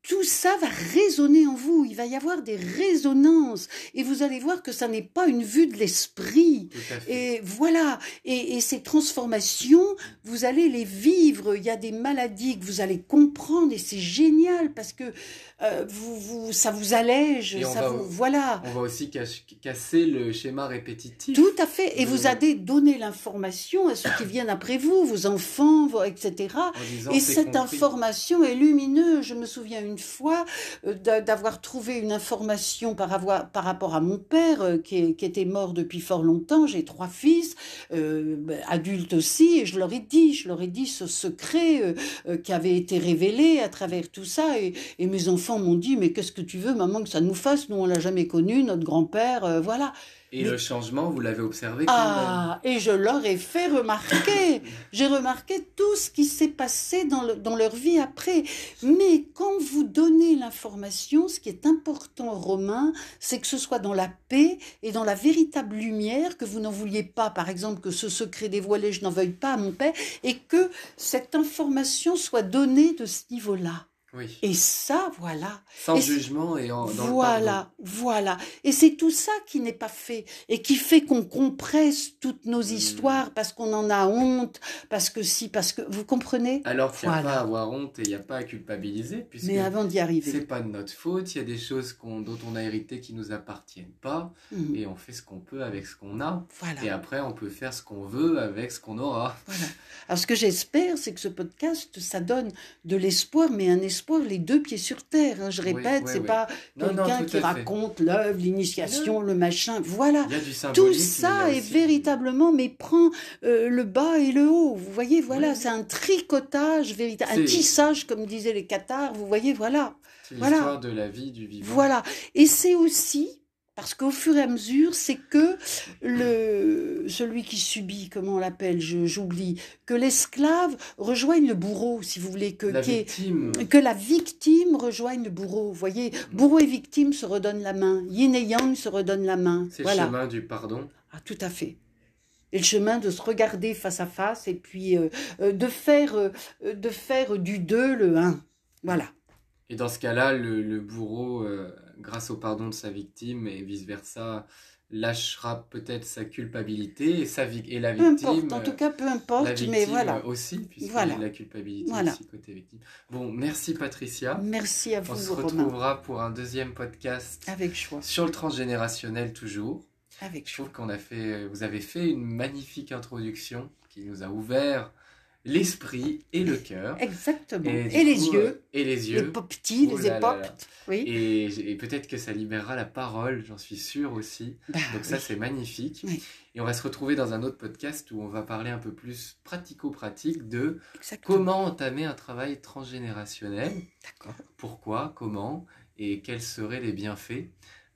tout ça va résonner en vous, il va y avoir des résonances, et vous allez voir que ça n'est pas une vue de l'esprit, et voilà, et, et ces transformations, vous allez les vivre, il y a des maladies dit que vous allez comprendre et c'est génial parce que euh, vous, vous, ça vous allège, ça vous, voilà. On va aussi casser le schéma répétitif. Tout à fait, et vous allez donner l'information à ceux qui viennent après vous, vos enfants, etc. Et cette information est lumineuse. Je me souviens une fois euh, d'avoir trouvé une information par, avoir, par rapport à mon père euh, qui, qui, était mort depuis fort longtemps. J'ai trois fils, adultes aussi, et je leur ai dit, je leur ai dit ce secret qui avait été révélé à travers tout ça, et, et mes enfants m'ont dit mais qu'est-ce que tu veux maman que ça nous fasse nous on l'a jamais connu notre grand-père euh, voilà et le changement, vous l'avez observé quand ah, et je leur ai fait remarquer. *coughs* J'ai remarqué tout ce qui s'est passé dans, dans leur vie après. Mais quand vous donnez l'information, ce qui est important, Romain, c'est que ce soit dans la paix et dans la véritable lumière, que vous n'en vouliez pas, par exemple, que ce secret dévoilé, je n'en veuille pas à mon père, et que cette information soit donnée de ce niveau-là. Et ça, voilà. Sans jugement et en, dans Voilà, voilà. Et c'est tout ça qui n'est pas fait et qui fait qu'on compresse toutes nos hmm. histoires parce qu'on en a honte, parce que si, parce que vous comprenez? Alors qu'il n'y a pas à avoir honte et il n'y a pas à culpabiliser, puisque. Mais avant d'y arriver. C'est pas de notre faute. Il y a des choses dont on a hérité qui nous appartiennent pas hmm. et on fait ce qu'on peut avec ce qu'on a. Voilà. Et après, on peut faire ce qu'on veut avec ce qu'on aura. Voilà. Alors ce que j'espère, c'est que ce podcast, ça donne de l'espoir, mais un espoir les deux pieds sur terre. Hein. Je répète, c'est pas quelqu'un qui raconte l'œuvre, l'initiation, le machin. Voilà. Tout ça est véritablement, mais prend euh, le bas et le haut. Vous voyez, voilà, c'est un tricotage véritable, un tissage, comme disaient les Cathares. Vous voyez, voilà. C'est l'histoire de la vie, du vivant. Voilà. Et c'est aussi parce qu'au fur et à mesure, c'est que le, celui qui subit, comment on l'appelle, je- j'oublie, que l'esclave rejoigne le bourreau, si vous voulez, que, La victime. que la victime rejoigne le bourreau. Vous voyez, bourreau et victime se redonnent la main. Yin et yang se redonnent la main. C'est Voilà. le chemin du pardon. Ah, tout à fait. Et le chemin de se regarder face à face et puis euh, euh, de, faire, euh, de faire du deux le un. Voilà. Et dans ce cas-là, le, le bourreau, grâce au pardon de sa victime et vice-versa, lâchera peut-être sa culpabilité et, sa et la Peu victime. importe, en euh, tout cas, peu la importe, victime mais voilà. aussi, puisque Voilà. la culpabilité Voilà. aussi côté victime. Bon, merci Patricia. Merci à On se vous, Romain. retrouvera pour un deuxième podcast Avec joie. sur le transgénérationnel toujours. Avec Je joie. trouve qu'on a fait, vous avez fait une magnifique introduction qui nous a ouvert l'esprit et le cœur. Exactement. Et, du les coup, yeux. euh, Et les Les yeux. petits, Oh les là là épopes. là. Oui. Et, et peut-être que ça libérera la parole, j'en suis sûr aussi. Bah, Donc ça, c'est magnifique. Oui. Et on va se retrouver dans un autre podcast où on va parler un peu plus pratico-pratique de Exactement. comment entamer un travail transgénérationnel, D'accord. pourquoi, comment, et quels seraient les bienfaits.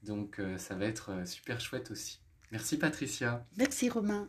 Donc euh, ça va être euh, super chouette aussi. Merci Patricia. Merci, Romain.